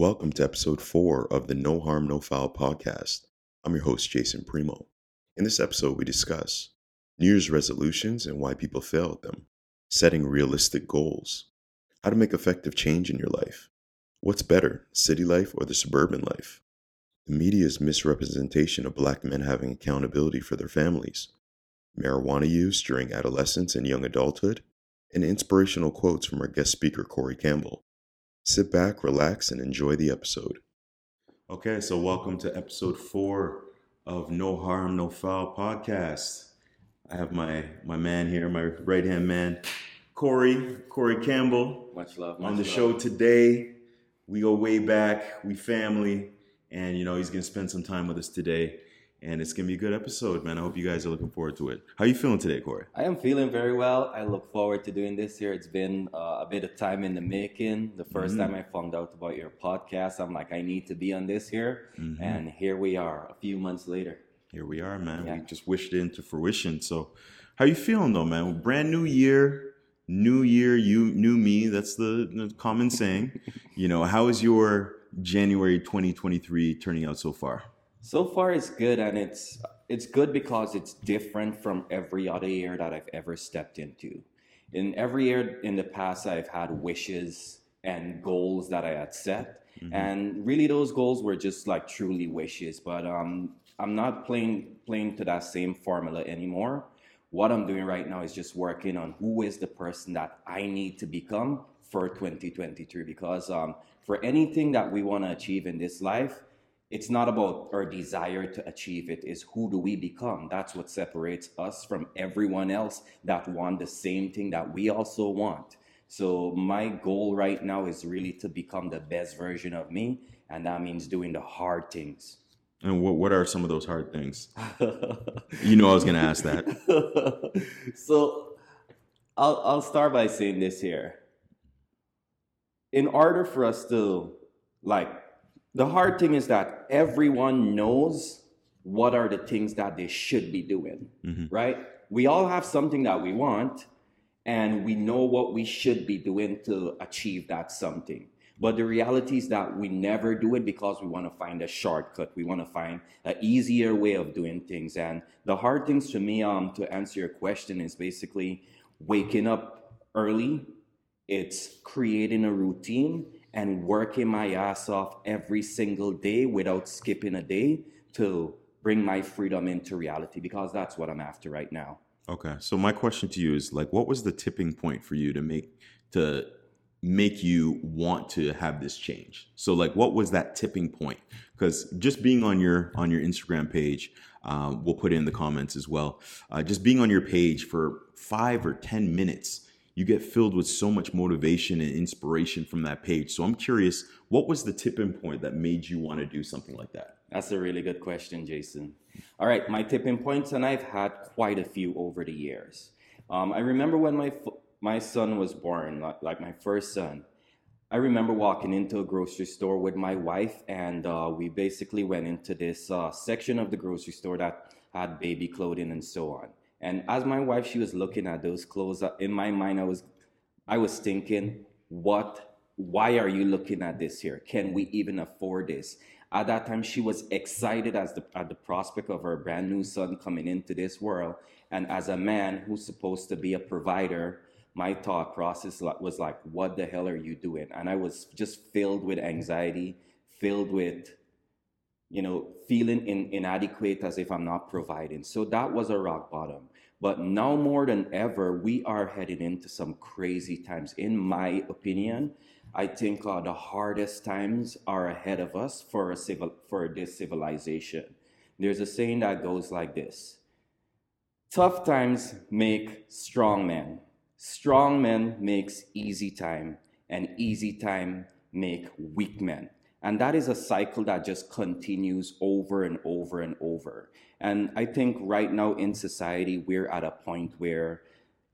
Welcome to episode four of the No Harm, No Foul podcast. I'm your host, Jason Primo. In this episode, we discuss New Year's resolutions and why people fail at them, setting realistic goals, how to make effective change in your life, what's better, city life or the suburban life, the media's misrepresentation of black men having accountability for their families, marijuana use during adolescence and young adulthood, and inspirational quotes from our guest speaker, Corrie Campbell. Sit back, relax, and enjoy the episode. Okay, so welcome to episode four of No Harm, No Foul podcast. I have my my man here, my right hand man, Corrie, Corrie Campbell, Much love. Much on the love. show today. We go way back, we family, and you know he's gonna spend some time with us today, and it's gonna be a good episode, man. I hope you guys are looking forward to it. How are you feeling today, Corrie? I am feeling very well. I look forward to doing this here. It's been uh, a bit of time in the making. The 1st Mhm. time I found out about your podcast, I'm like, I need to be on this here. Mhm. And here we are, a few months later. Here we are, man. Yeah. We just wished it into fruition. So, how you feeling though, man? Brand new year, new year, you new me. That's the, the common saying. you know, how is your January 2023 turning out so far? So far, it's good, and it's it's good because it's different from every other year that I've ever stepped into. In every year in the past, I've had wishes and goals that I had set, Mhm. and really those goals were just like truly wishes. But um, I'm not playing playing to that same formula anymore. What I'm doing right now is just working on who is the person that I need to become for 2023. Because um, for anything that we want to achieve in this life, it's not about our desire to achieve it is who do we become that's what separates us from everyone else that want the same thing that we also want so my goal right now is really to become the best version of me and that means doing the hard things And what what are some of those hard things? You know, I was gonna ask that. so I'll, I'll start by saying this here in order for us to like the hard thing is that everyone knows what are the things that they should be doing Mhm. right? We all have something that we want and we know what we should be doing to achieve that something. But the reality is that we never do it because we want to find a shortcut. We want to find an easier way of doing things. And the hard things to me um to answer your question is basically waking up early. It's creating a routine and working my ass off every single day without skipping a day to bring my freedom into reality because that's what I'm after right now. Okay. So my question to you is like what was the tipping point for you to make to make you want to have this change? So like what was that tipping point? Because just being on your on your Instagram page, um, we'll put it in the comments as well. Uh, just being on your page for five or ten minutes, you get filled with so much motivation and inspiration from that page. So I'm curious, what was the tipping point that made you want to do something like that? That's a really good question, Jason. All right, my tipping points, and I've had quite a few over the years. Um, I remember when my my son was born, like, like my first son. I remember walking into a grocery store with my wife, and uh, we basically went into this uh, section of the grocery store that had baby clothing and so on. And as my wife, she was looking at those clothes. uh, In my mind, I was, I was thinking, what? Why are you looking at this here? Can we even afford this? At that time, she was excited as the, at the prospect of her brand new son coming into this world. And as a man who's supposed to be a provider, my thought process was like, what the hell are you doing? And I was just filled with anxiety, filled with, you know, feeling in, inadequate as if I'm not providing. So that was a rock bottom. But now more than ever, we are heading into some crazy times. In my opinion, I think uh, the hardest times are ahead of us for a civil for this civilization. There's a saying that goes like this: Tough times make strong men. Strong men makes easy time, and easy time make weak men. And that is a cycle that just continues over and over and over. And I think right now in society, we're at a point where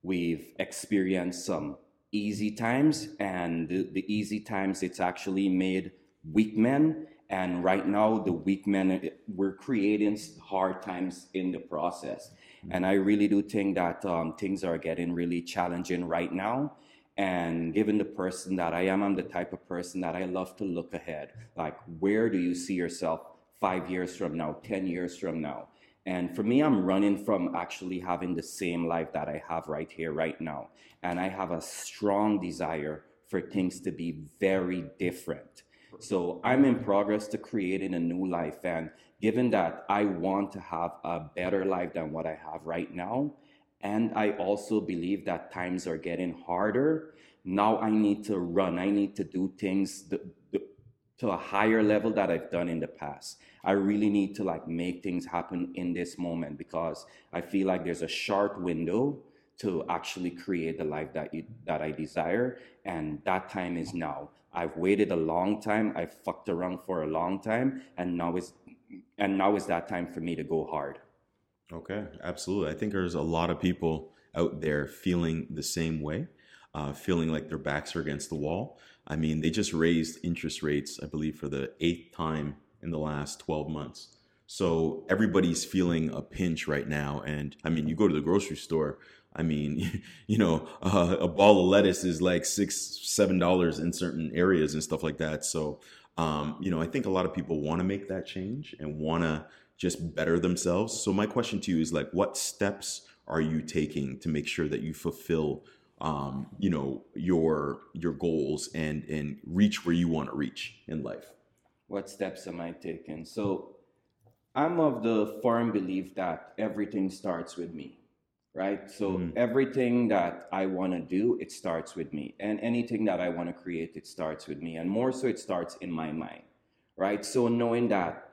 we've experienced some easy times, and the, the easy times, it's actually made weak men. And right now, the weak men, we're creating hard times in the process. And I really do think that um, things are getting really challenging right now. And given the person that I am, I'm the type of person that I love to look ahead. Like, where do you see yourself five years from now, 10 years from now? And for me, I'm running from actually having the same life that I have right here, right now. And I have a strong desire for things to be very different. So I'm in progress to creating a new life. And given that I want to have a better life than what I have right now, and I also believe that times are getting harder, now I need to run. I need to do things to a higher level that I've done in the past. I really need to like make things happen in this moment because I feel like there's a short window to actually create the life that you that I desire and that time is now. I've waited a long time. I've fucked around for a long time and now is and now is that time for me to go hard. Okay, absolutely. I think there's a lot of people out there feeling the same way, uh, feeling like their backs are against the wall. I mean, they just raised interest rates, I believe, for the eighth time in the last 12 months. So everybody's feeling a pinch right now. And I mean, you go to the grocery store, I mean, you know, uh, a ball of lettuce is like six, seven dollars in certain areas and stuff like that. So, um, you know, I think a lot of people want to make that change and want to just better themselves. So, my question to you is like, what steps are you taking to make sure that you fulfill um, you know your your goals and and reach where you want to reach in life? What steps am i taking? So i'm of the firm belief that everything starts with me right so mm. everything that i want to do it starts with me and anything that i want to create it starts with me and more so it starts in my mind right so knowing that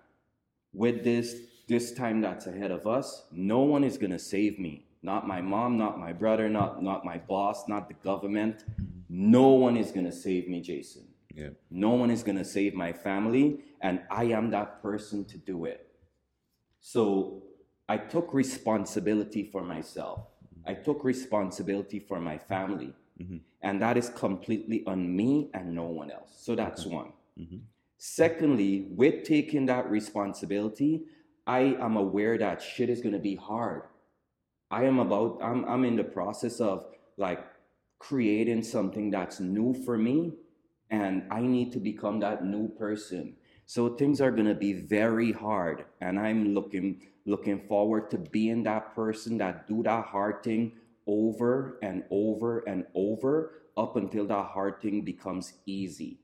with this this time that's ahead of us no one is going to save me not my mom, not my brother, not, not my boss, not the government. No one is going to save me, Jason. Yeah. No one is going to save my family, and I am that person to do it. So I took responsibility for myself. I took responsibility for my family. Mm-hmm. And that is completely on me and no one else. So that's one. Mm-hmm. Secondly, with taking that responsibility, I am aware that shit is going to be hard. I am about, I'm, I'm in the process of like creating something that's new for me, and I need to become that new person. So things are gonna be very hard, and I'm looking looking forward to being that person that do that hard thing over and over and over up until that hard thing becomes easy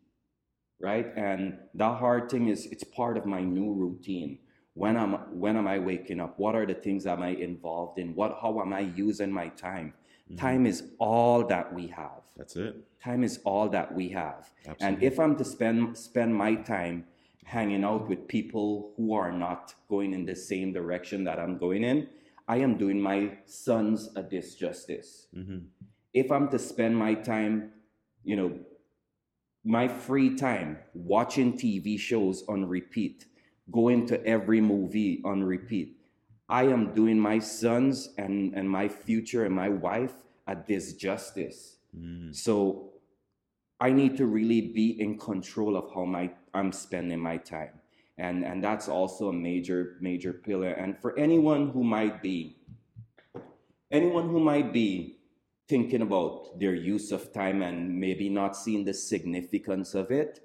right and that hard thing is it's part of my new routine when am when am I waking up? What are the things am I involved in? What how am I using my time? Mm-hmm. Time is all that we have. That's it. Time is all that we have. Absolutely. And if I'm to spend spend my time hanging out with people who are not going in the same direction that I'm going in, I am doing my sons a disjustice. Mm-hmm. If I'm to spend my time, you know, my free time watching TV shows on repeat, going to every movie on repeat. I am doing my sons and, and my future and my wife a disjustice. Mm. So I need to really be in control of how my I'm spending my time. And and that's also a major, major pillar. And for anyone who might be, anyone who might be thinking about their use of time and maybe not seeing the significance of it,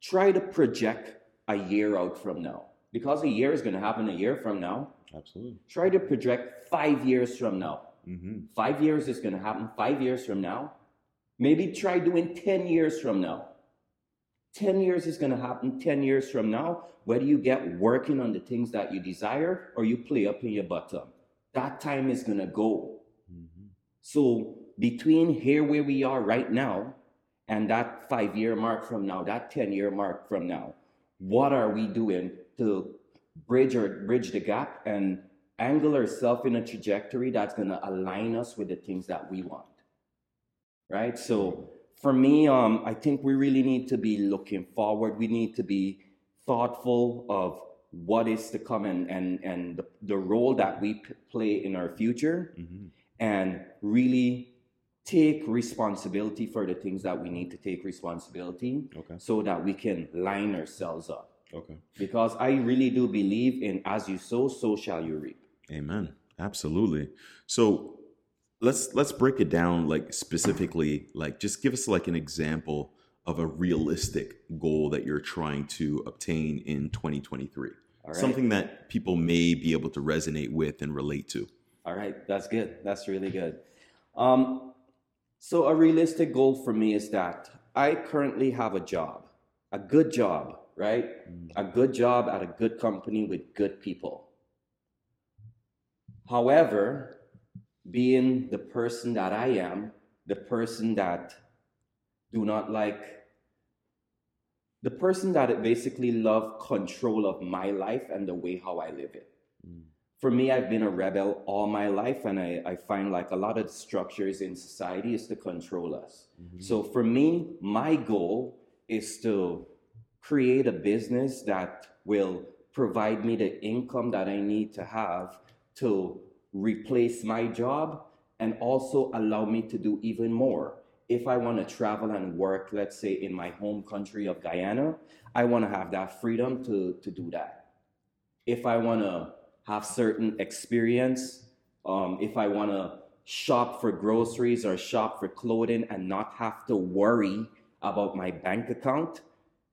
try to project a year out from now. Because a year is going to happen a year from now. Absolutely. Try to project five years from now. Mm-hmm. Five years is going to happen five years from now. Maybe try doing 10 years from now. 10 years is going to happen 10 years from now, whether you get working on the things that you desire or you play up in your bottom. That time is going to go. Mm-hmm. So, between here where we are right now and that five year mark from now, that 10 year mark from now, what are we doing to bridge or bridge the gap and angle ourselves in a trajectory that's going to align us with the things that we want? Right? So for me, um, I think we really need to be looking forward. We need to be thoughtful of what is to come and and, and the, the role that we p- play in our future mm-hmm. and really take responsibility for the things that we need to take responsibility okay. so that we can line ourselves up. Okay. Because I really do believe in as you sow, so shall you reap. Amen. Absolutely. So let's let's break it down like specifically like just give us like an example of a realistic goal that you're trying to obtain in 2023 All right. something that people may be able to resonate with and relate to All right, that's good. That's really good. Um, so, a realistic goal for me is that I currently have a job, a good job, right? A good job at a good company with good people. However, being the person that I am, the person that do not like, the person that basically love control of my life and the way how I live it. Mm. For me, I've been a rebel all my life, and I, I find like a lot of structures in society is to control us. Mm-hmm. So for me, my goal is to create a business that will provide me the income that I need to have to replace my job and also allow me to do even more. If I want to travel and work, let's say in my home country of Guyana, I want to have that freedom to, to do that if I want to have certain experience, um, if I want to shop for groceries or shop for clothing and not have to worry about my bank account,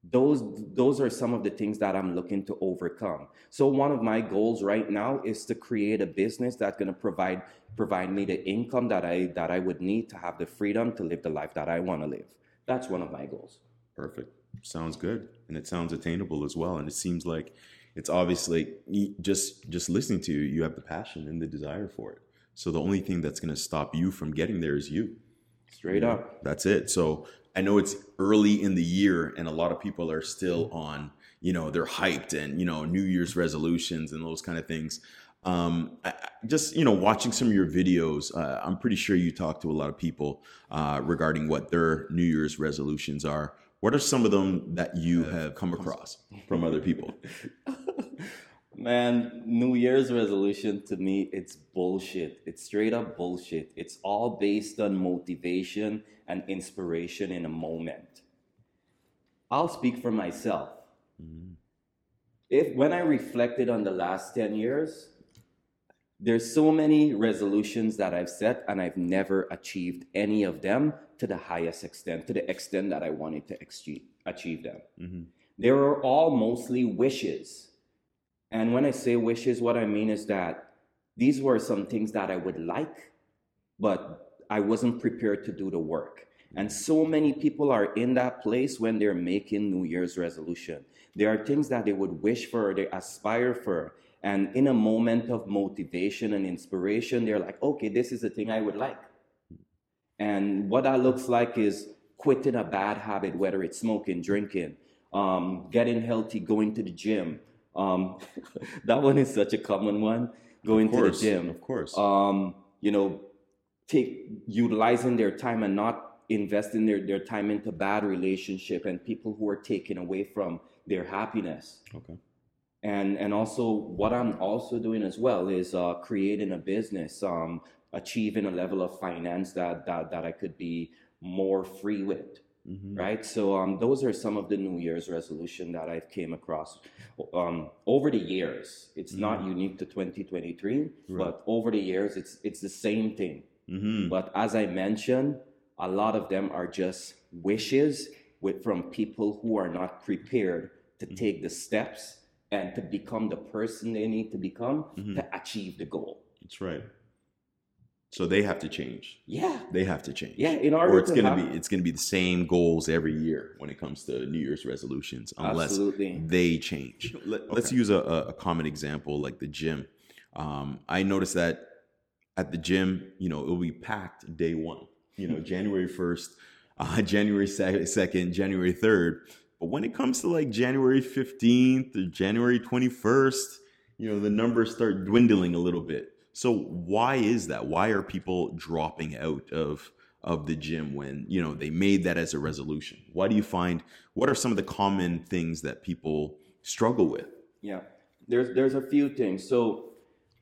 those those are some of the things that I'm looking to overcome. So one of my goals right now is to create a business that's going to provide provide me the income that I that I would need to have the freedom to live the life that I want to live. That's one of my goals. Perfect. Sounds good, and it sounds attainable as well. And it seems like it's obviously just just listening to you, you have the passion and the desire for it. So the only thing that's going to stop you from getting there is you. Straight up. That's it. So I know it's early in the year, and a lot of people are still on. You know, they're hyped, and you know, New Year's resolutions and those kind of things. Um, I, just you know, watching some of your videos, uh, I'm pretty sure you talk to a lot of people uh, regarding what their New Year's resolutions are. What are some of them that you have come across from other people? Man, New Year's resolution to me, it's bullshit. It's straight up bullshit. It's all based on motivation and inspiration in a moment. I'll speak for myself. If when I reflected on the last 10 years, there's so many resolutions that I've set and I've never achieved any of them to the highest extent, to the extent that I wanted to achieve, achieve them. Mhm. They were all mostly wishes. And when I say wishes, what I mean is that these were some things that I would like, but I wasn't prepared to do the work. And so many people are in that place when they're making New Year's resolution. There are things that they would wish for, they aspire for. And in a moment of motivation and inspiration, they're like, okay, this is the thing I would like. And what that looks like is quitting a bad habit, whether it's smoking, drinking, um, getting healthy, going to the gym. Um, that one is such a common one. Going of to the gym. of course. Um, you know, take utilizing their time and not investing their, their time into bad relationship and people who are taken away from their happiness okay. and and also what i'm also doing as well is uh, creating a business um, achieving a level of finance that, that that i could be more free with Mhm. right so um, those are some of the new year's resolution that i've came across um, over the years it's not unique to 2023 Right. but over the years it's it's the same thing Mhm. but as I mentioned, a lot of them are just wishes with, from people who are not prepared to Mm-hmm. take the steps and to become the person they need to become Mhm. to achieve the goal. That's right. So they have to change. Yeah. They have to change. Yeah. In order or it's to gonna have- be it's gonna be the same goals every year when it comes to New Year's resolutions, unless Absolutely. they change. Let, us use a, a a common example like the gym. Um, I noticed that at the gym, you know, it'll be packed day one. You know, January first, uh, January second, January third. But when it comes to like January fifteenth or January twenty first, you know, the numbers start dwindling a little bit. So why is that? Why are people dropping out of of the gym when you know they made that as a resolution? Why do you find? What are some of the common things that people struggle with? Yeah, there's there's a few things. So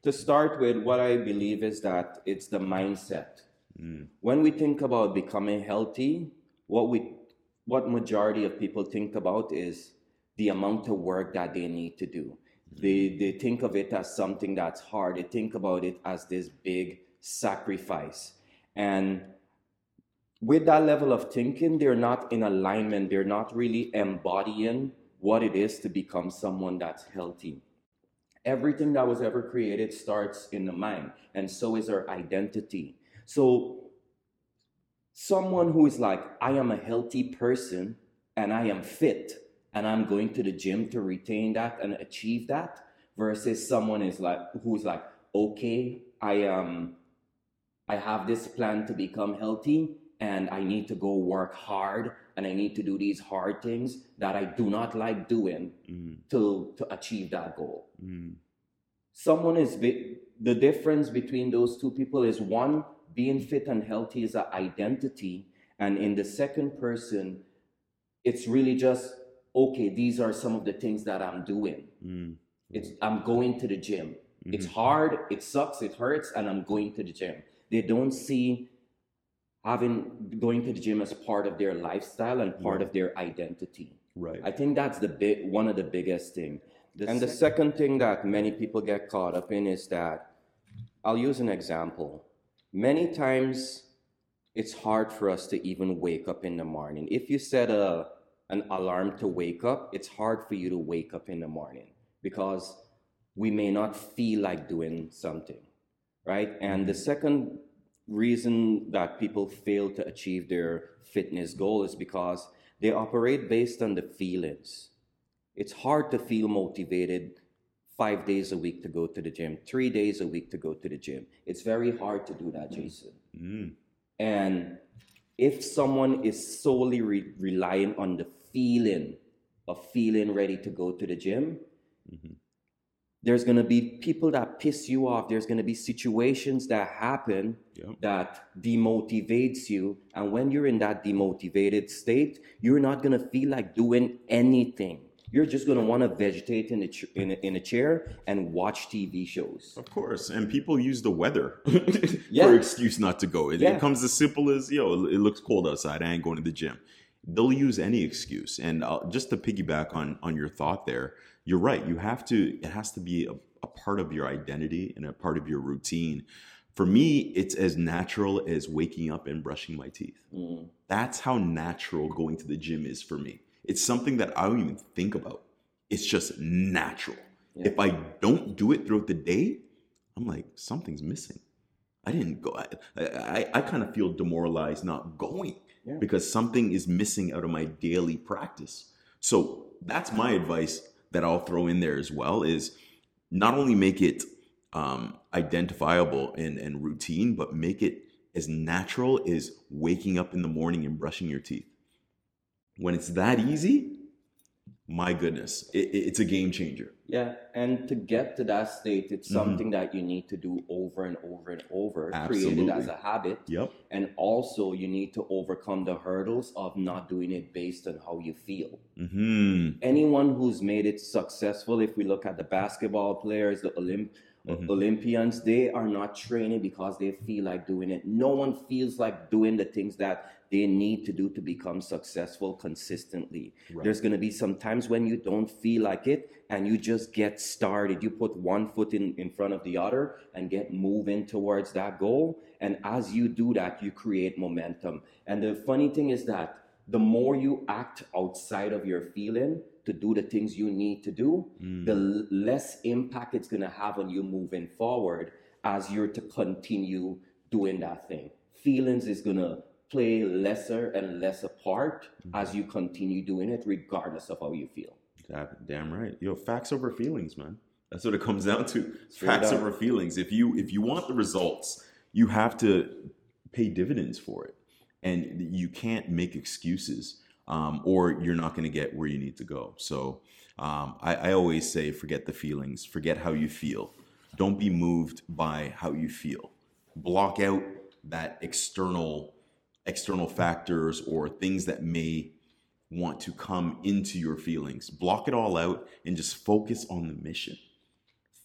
to start with, what I believe is that it's the mindset. Hmm. When we think about becoming healthy, what we what majority of people think about is the amount of work that they need to do. They they think of it as something that's hard. They think about it as this big sacrifice. And with that level of thinking, they're not in alignment. They're not really embodying what it is to become someone that's healthy. Everything that was ever created starts in the mind, and so is our identity. So, someone who is like, I am a healthy person and I am fit, and I'm going to the gym to retain that and achieve that, versus someone is like who's like, okay, I am um, I have this plan to become healthy and I need to go work hard and I need to do these hard things that I do not like doing mm. to, to achieve that goal. Mm. Someone is the difference between those two people is one, being fit and healthy is an identity. And in the second person, it's really just, okay, these are some of the things that I'm doing. Mm. It's I'm going to the gym. Mm-hmm. It's hard, it sucks, it hurts, and I'm going to the gym. They don't see having going to the gym as part of their lifestyle and part of their identity. Right. I think that's the big one of the biggest thing. The and the second thing that many people get caught up in is that I'll use an example. Many times it's hard for us to even wake up in the morning. If you set a an alarm to wake up, it's hard for you to wake up in the morning because we may not feel like doing something, right? And the second reason that people fail to achieve their fitness goal is because they operate based on the feelings. It's hard to feel motivated five days a week to go to the gym, three days a week to go to the gym. It's very hard to do that, Jason. Mm. And if someone is solely re- relying on the feeling of feeling ready to go to the gym, mm-hmm. There's going to be people that piss you off. There's going to be situations that happen yep. that demotivates you. And when you're in that demotivated state, you're not going to feel like doing anything. You're just going to want to vegetate in a, ch- in, a, in a chair and watch TV shows. Of course. And people use the weather yeah. for excuse not to go. It, yeah. it comes as simple as, yo, it looks cold outside. I ain't going to the gym. They'll use any excuse. And uh, just to piggyback on, on your thought there, you're right. You have to, it has to be a, a part of your identity and a part of your routine. For me, it's as natural as waking up and brushing my teeth. Mm. That's how natural going to the gym is for me. It's something that I don't even think about. It's just natural. Yeah. If I don't do it throughout the day, I'm like, something's missing. I didn't go. I, I, I kind of feel demoralized not going because something is missing out of my daily practice. So that's my advice that I'll throw in there as well is not only make it um, identifiable and, and routine, but make it as natural as waking up in the morning and brushing your teeth. When it's that easy, my goodness, it, it's a game changer. Yeah, and to get to that state, it's mm-hmm. something that you need to do over and over and over, Absolutely. create it as a habit. Yep. And also, you need to overcome the hurdles of not doing it based on how you feel. Mm-hmm. Anyone who's made it successful, if we look at the basketball players, the Olymp- mm-hmm. Olympians, they are not training because they feel like doing it. No one feels like doing the things that they need to do to become successful consistently. Right. There's going to be some times when you don't feel like it and you just get started. You put one foot in, in front of the other and get moving towards that goal. And as you do that, you create momentum. And the funny thing is that the more you act outside of your feeling, to do the things you need to do, mm. the less impact it's going to have on you moving forward as you're to continue doing that thing. Feelings is going to play lesser and lesser part mm-hmm. as you continue doing it, regardless of how you feel. Damn right. Yo, facts over feelings, man. That's what it comes down to. Straight facts up. over feelings. If you if you want the results, you have to pay dividends for it, and you can't make excuses um, or you're not going to get where you need to go. So um, I, I always say, forget the feelings, forget how you feel. Don't be moved by how you feel. Block out that external external factors or things that may want to come into your feelings. Block it all out and just focus on the mission.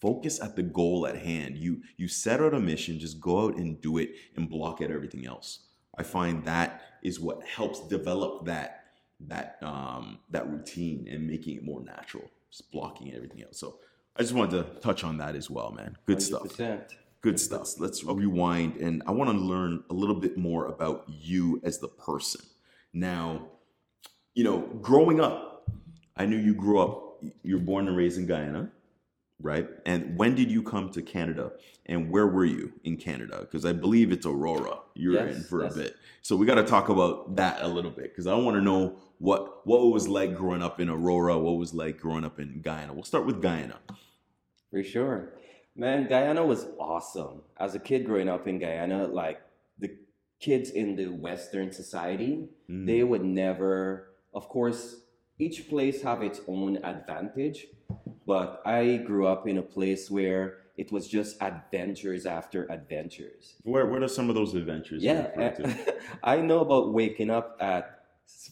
Focus at the goal at hand. You you set out a mission, just go out and do it and block out everything else. I find that is what helps develop that that um, that routine and making it more natural, just blocking everything else. So I just wanted to touch on that as well, man. Good 100%. stuff. Good stuff. Let's rewind, and I want to learn a little bit more about you as the person. Now, you know, growing up, I knew you grew up. You were born and raised in Guyana, right? And when did you come to Canada? And where were you in Canada? Because I believe it's Aurora you're Yes, in for yes. a bit. So we got to talk about that a little bit because I want to know what what it was like growing up in Aurora. What it was like growing up in Guyana. We'll start with Guyana. For sure. Man, Guyana was awesome. As a kid growing up in Guyana, like the kids in the Western society, Mm. they would never, of course, each place have its own advantage, but I grew up in a place where it was just adventures after adventures. Where what are some of those adventures? Yeah, to? I know about waking up at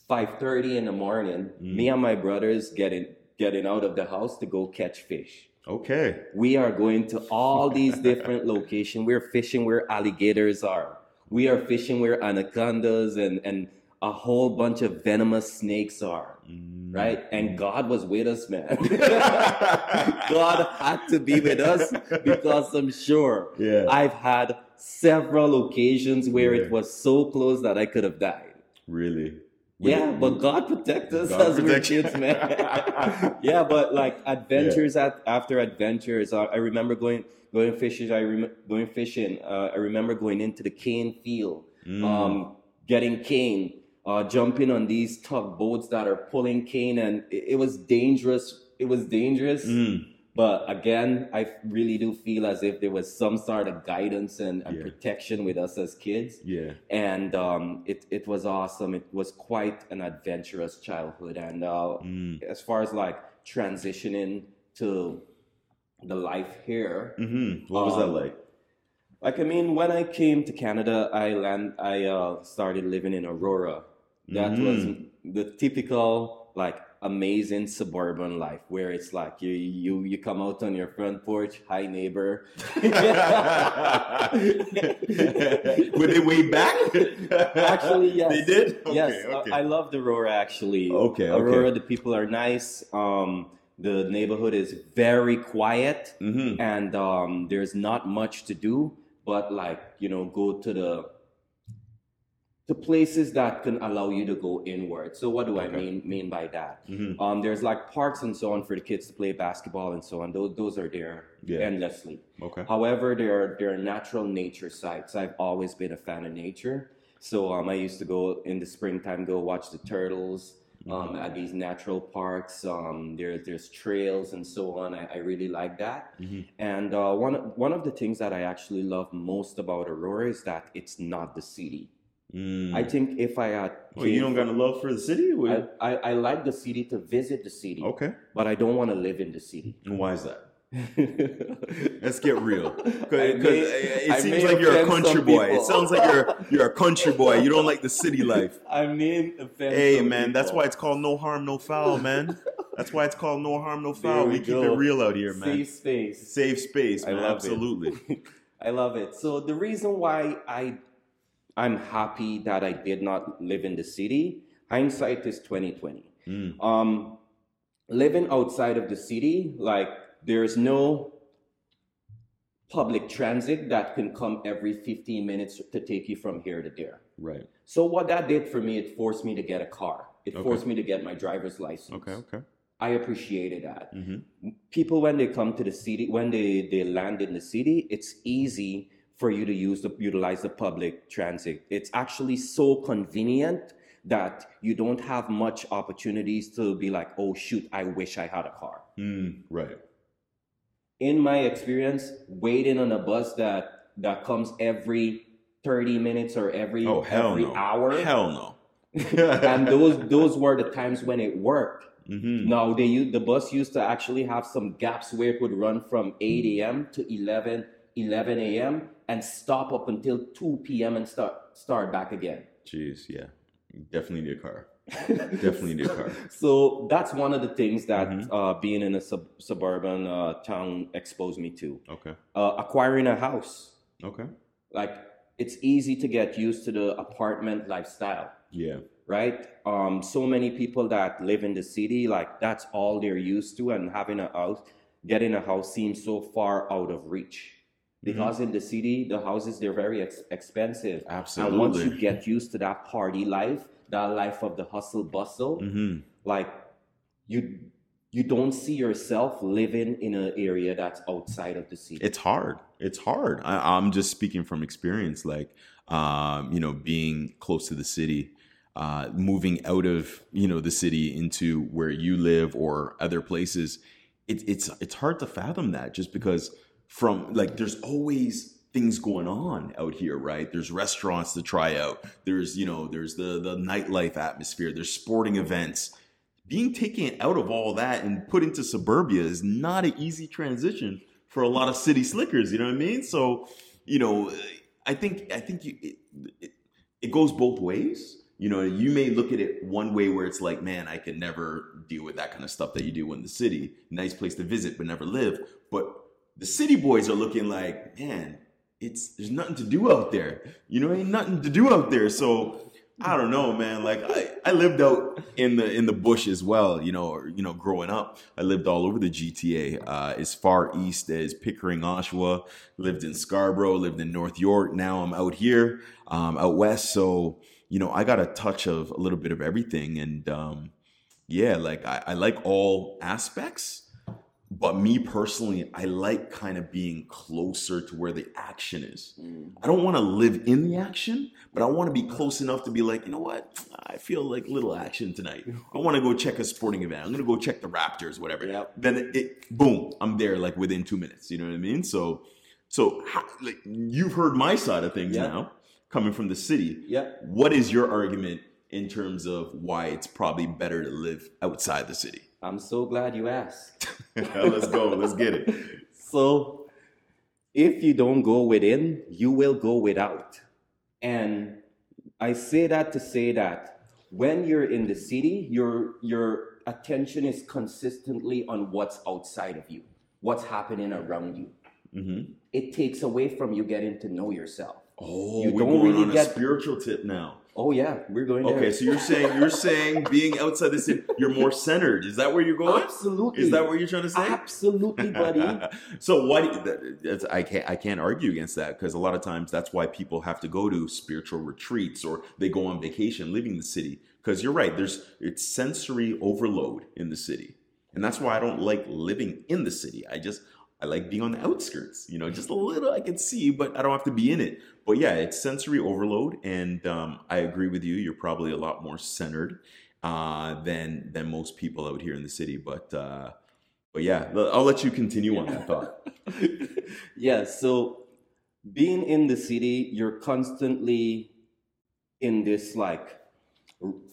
5:30 in the morning, Mm. me and my brothers getting getting out of the house to go catch fish. Okay. We are going to all these different locations. We're fishing where alligators are. We are fishing where anacondas and, and a whole bunch of venomous snakes are. Mm. Right? And God was with us, man. God had to be with us because I'm sure Yeah. I've had several occasions where Yeah. it was so close that I could have died. really. Yeah, but God protect us God as we're kids, man. yeah, but like adventures at, after adventures. Uh, I remember going going fishing. I rem- going fishing. Uh, I remember going into the cane field, Mm. um, getting cane, uh, jumping on these tugboats that are pulling cane, and it, it was dangerous. It was dangerous. Mm. But again, I really do feel as if there was some sort of guidance and, and Yeah. protection with us as kids Yeah. and um, it it was awesome. It was quite an adventurous childhood, and uh, Mm. as far as like transitioning to the life here, hmm What was that Um, like? like I mean, when I came to Canada, I land I uh, started living in Aurora. That Mhm. was the typical like amazing suburban life where it's like you you you come out on your front porch, hi neighbor. Were they way back? Actually, yes. They did? Okay, yes, okay. I love the Aurora actually. Okay, okay. Aurora, the people are nice. Um, the neighborhood is very quiet, hmm and um, there's not much to do. But like you know, go to the the places that can allow you to go inward. So what do I mean mean by that? hmm Um, there's like parks and so on for the kids to play basketball and so on. Those those are there Yeah. endlessly. Okay. However, there are there are natural nature sites. I've always been a fan of nature. So um, I used to go in the springtime, go watch the turtles um, at these natural parks. Um, there, there's trails and so on. I, I really like that. Mhm. And uh, one one of the things that I actually love most about Aurora is that it's not the city. Mm. I think if I had, Well, you don't got a love for the city? I, I, I like the city to visit the city, okay. but I don't want to live in the city. And why is that? Let's get real. Because it I seems like you're a country boy. It sounds like you're you're a country boy. You don't like the city life. I mean, Hey man, that's why it's called no harm, no foul, man. That's why it's called no harm, no foul. There We, we keep it real out here, man. safe space. Safe space, I man. love it. Absolutely. I love it. So the reason why I I'm happy that I did not live in the city, hindsight is 2020. Mm. Um living outside of the city, like there's no public transit that can come every 15 minutes to take you from here to there. Right. So what that did for me, it forced me to get a car. It Okay. forced me to get my driver's license. Okay. Okay. I appreciated that. Mm-hmm. people when they come to the city when they they land in the city it's easy for you to use the utilize the public transit it's actually so convenient that you don't have much opportunities to be like oh shoot i wish i had a car Mm. Right. in my experience waiting on a bus that that comes every 30 minutes or every Oh hell every no. hour Hell no. and those those were the times when it worked Mm-hmm. No, they the bus used to actually have some gaps where it would run from 8 a.m. to 11, 11 a.m. and stop up until 2 p.m. and start start back again. Jeez. Yeah. Definitely need a car. Definitely need a car. So that's one of the things that Mhm. uh, being in a sub- suburban uh, town exposed me to. Okay. Uh, acquiring a house, Okay. like it's easy to get used to the apartment lifestyle. Yeah. right? Um, so many people that live in the city, like that's all they're used to, and having a house, getting a house seems so far out of reach. Because in the city the houses they're very ex- expensive. Absolutely. And once you get used to that party life, that life of the hustle bustle, hmm like you you don't see yourself living in an area that's outside of the city. it's hard it's hard I, i'm just speaking from experience like um, you know being close to the city uh, moving out of you know the city into where you live or other places it, it's it's hard to fathom that just because from like there's always things going on out here right there's restaurants to try out there's you know there's the the nightlife atmosphere there's sporting events being taken out of all that and put into suburbia is not an easy transition for a lot of city slickers. You know what I mean? So, you know, I think I think you, it, it, it goes both ways. You know, you may look at it one way where it's like, man, I could never deal with that kind of stuff that you do in the city. Nice place to visit, but never live. But the city boys are looking like, man, it's there's nothing to do out there. You know, ain't nothing to do out there. So I don't know, man. Like I, I lived out in the in the bush as well. You know, or, you know, growing up, I lived all over the GTA, uh, as far east as Pickering, Oshawa. Lived in Scarborough, lived in North York. Now I'm out here, um, out west. So you know, I got a touch of a little bit of everything, and um, yeah, like I, I like all aspects. But me personally, I like kind of being closer to where the action is. Mm. I don't want to live in the action, but I want to be close enough to be like, you know what? I feel like little action tonight. I want to go check a sporting event. I'm gonna go check the Raptors, whatever. Yep. Then it, boom, I'm there like within two minutes. You know what I mean? So, so how, like you've heard my side of things Yeah. now, coming from the city. Yeah. What is your argument in terms of why it's probably better to live outside the city? I'm so glad you asked. Let's go. Let's get it. So, if you don't go within, you will go without. And I say that to say that when you're in the city, your your attention is consistently on what's outside of you, what's happening around you. hmm It takes away from you getting to know yourself. Oh, You we're don't going really on a get- spiritual tip now. Oh yeah, we're going there. Okay, so you're saying you're saying being outside the city, you're more centered. Is that where you're going? absolutely. Is that what you're trying to say? Absolutely, buddy. so why? that- I can't. I can't argue against that because a lot of times that's why people have to go to spiritual retreats or they go on vacation, leaving the city. Because you're right. There's it's sensory overload in the city, and that's why I don't like living in the city. I just I like being on the outskirts. You know, just a little I can see, but I don't have to be in it. But yeah, it's sensory overload, and um, I agree with you. You're probably a lot more centered uh, than than most people out here in the city. But uh, but yeah, I'll let you continue on that thought. yeah, so being in the city, you're constantly in this like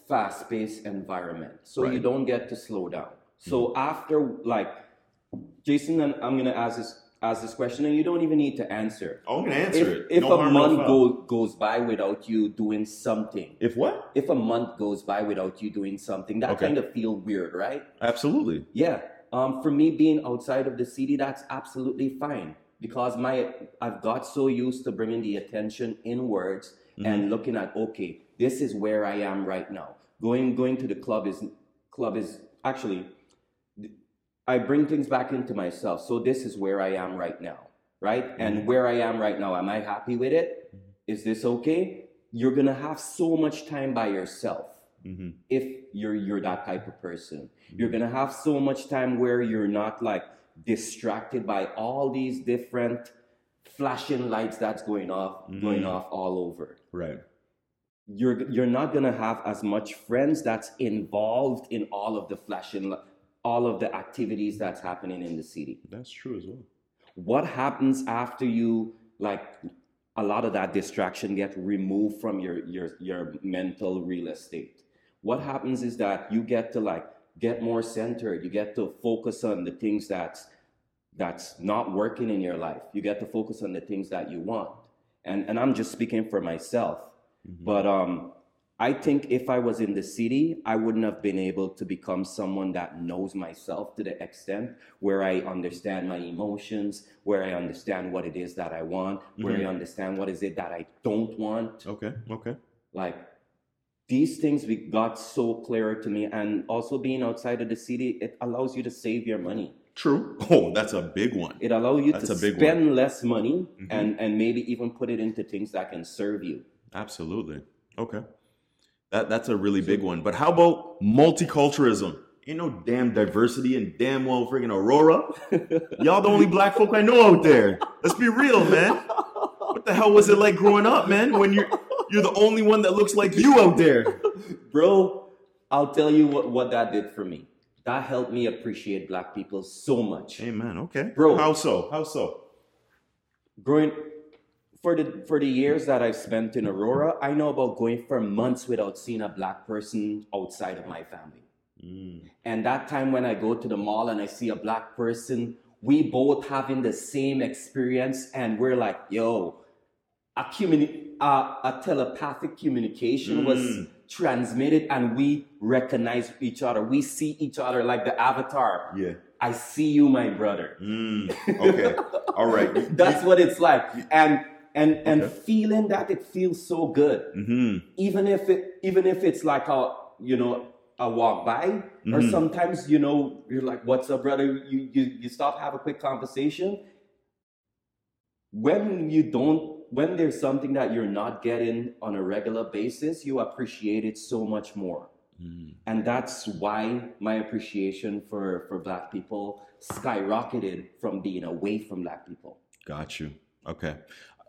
fast paced environment. So you don't get to slow down. So after like Jason, and I'm gonna ask this ask this question and you don't even need to answer. I'm gonna answer If, it. if No a no month go, goes by without you doing something, If what? if a month goes by without you doing something, that Okay. kind of feel weird, right? Absolutely. Yeah. Um, for me, being outside of the city, that's absolutely fine because my I've got so used to bringing the attention inwards and looking at okay, this is where I am right now. Going going to the club is club is actually I bring things back into myself. So this is where I am right now, right? And where I am right now, am I happy with it? Is this okay? You're gonna have so much time by yourself hmm if you're you're that type of person you're gonna have so much time where you're not like distracted by all these different flashing lights that's going off going Mhm. off all over Right. you're you're not gonna have as much friends that's involved in all of the flashing all of the activities that's happening in the city. That's true as well. what happens after you like a lot of that distraction get removed from your your your mental real estate? What happens is that you get to like get more centered. You get to focus on the things that's that's not working in your life. You get to focus on the things that you want. And and i'm just speaking for myself. But um I think if I was in the city, I wouldn't have been able to become someone that knows myself to the extent where I understand my emotions, where I understand what it is that I want, where I understand what is it that I don't want. Okay. Okay. Like these things we got so clear to me and also being outside of the city it allows you to save your money True. Oh, that's a big one. it allows you That's to spend less money Mhm. and and maybe even put it into things that can serve you Absolutely. Okay. That that's a really big one. But how about multiculturalism? Ain't no damn diversity and damn well freaking Aurora. Y'all the only black folk I know out there. Let's be real, man. What the hell was it like growing up, man? When you're you're the only one that looks like you out there. bro i'll tell you what what that did for me that helped me appreciate black people so much Amen. Okay. Bro. How so? How so? growing for the for the years that I've spent in Aurora, I know about going for months without seeing a black person outside of my family. Mm. And that time when I go to the mall and I see a black person, we both having the same experience, and we're like, "Yo, a communi- uh, a telepathic communication was Mm. transmitted, and we recognize each other. We see each other like the avatar. Yeah. I see you, my brother." Mm. Okay. All right. That's what it's like. And and and Okay. feeling that it feels so good. Mm-hmm. Even if it even if it's like a you know a walk by or Mhm. sometimes you know you're like what's up brother you you you stop have a quick conversation when you don't when there's something that you're not getting on a regular basis you appreciate it so much more Mm. and that's why my appreciation for for black people skyrocketed from being away from black people Got you. Okay.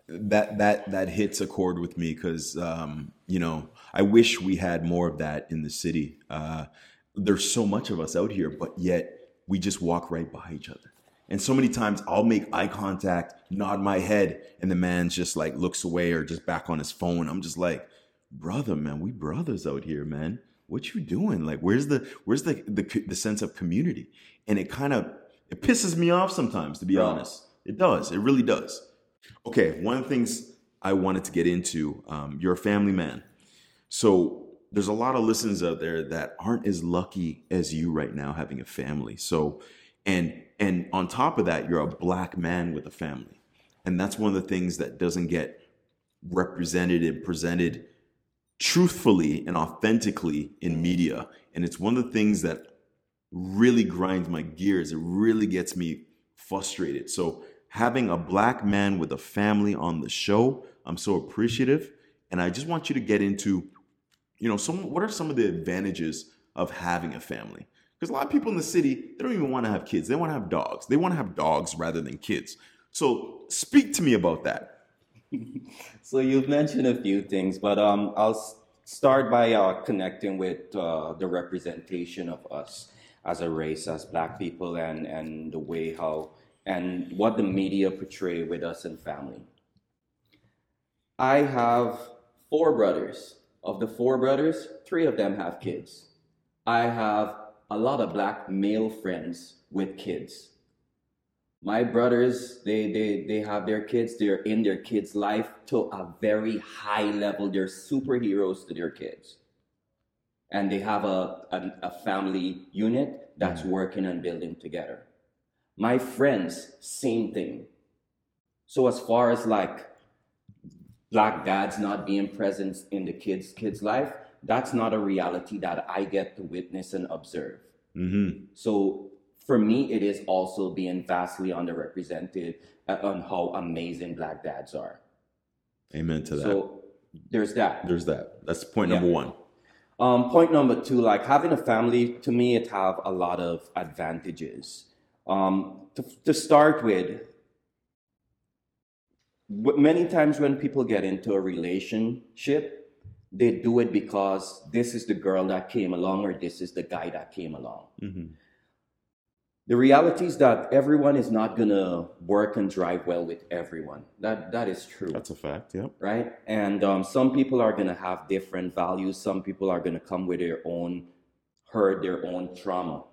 That that that hits a chord with me because um, you know I wish we had more of that in the city. Uh, there's so much of us out here, but yet we just walk right by each other. And so many times I'll make eye contact, nod my head, and the man's just like looks away or just back on his phone. I'm just like, brother, man, we brothers out here, man. What you doing? Like, where's the where's the the, the sense of community? And it kind of it pisses me off sometimes, to be honest. It does. It really does. Okay, one of the things I wanted to get into, um, you're a family man. So there's a lot of listeners out there that aren't as lucky as you right now having a family. So and and on top of that, you're a black man with a family. And that's one of the things that doesn't get represented and presented truthfully and authentically in media. And it's one of the things that really grinds my gears. It really gets me frustrated. So having a black man with a family on the show, I'm so appreciative. And I just want you to get into, you know, some what are some of the advantages of having a family? Because a lot of people in the city, they don't even want to have kids. They want to have dogs. They want to have dogs rather than kids. So speak to me about that. So you've mentioned a few things, but um, I'll start by uh, connecting with uh, the representation of us as a race, as Black people, and and the way how and what the media portray with us and family. I have four brothers. Of the four brothers, three of them have kids. I have a lot of black male friends with kids my brothers they they they have their kids they're in their kids life to a very high level they're superheroes to their kids and they have a a, a family unit that's mm. working and building together my friends same thing so as far as like black dads not being present in the kids kids life that's not a reality that i get to witness and observe Mm-hmm. so for me, it is also being vastly underrepresented uh, on how amazing black dads are. Amen to that. So there's that. There's that. That's point Yeah. number one. Um, point number two, like having a family, to me, it have a lot of advantages. Um, to, to start with, many times when people get into a relationship, they do it because this is the girl that came along or this is the guy that came along. Mm-hmm. The reality is that everyone is not gonna work and drive well with everyone. That that is true, That's a fact. Yep. right? And um, some people are gonna have different values. Some people are gonna come with their own hurt, their own trauma.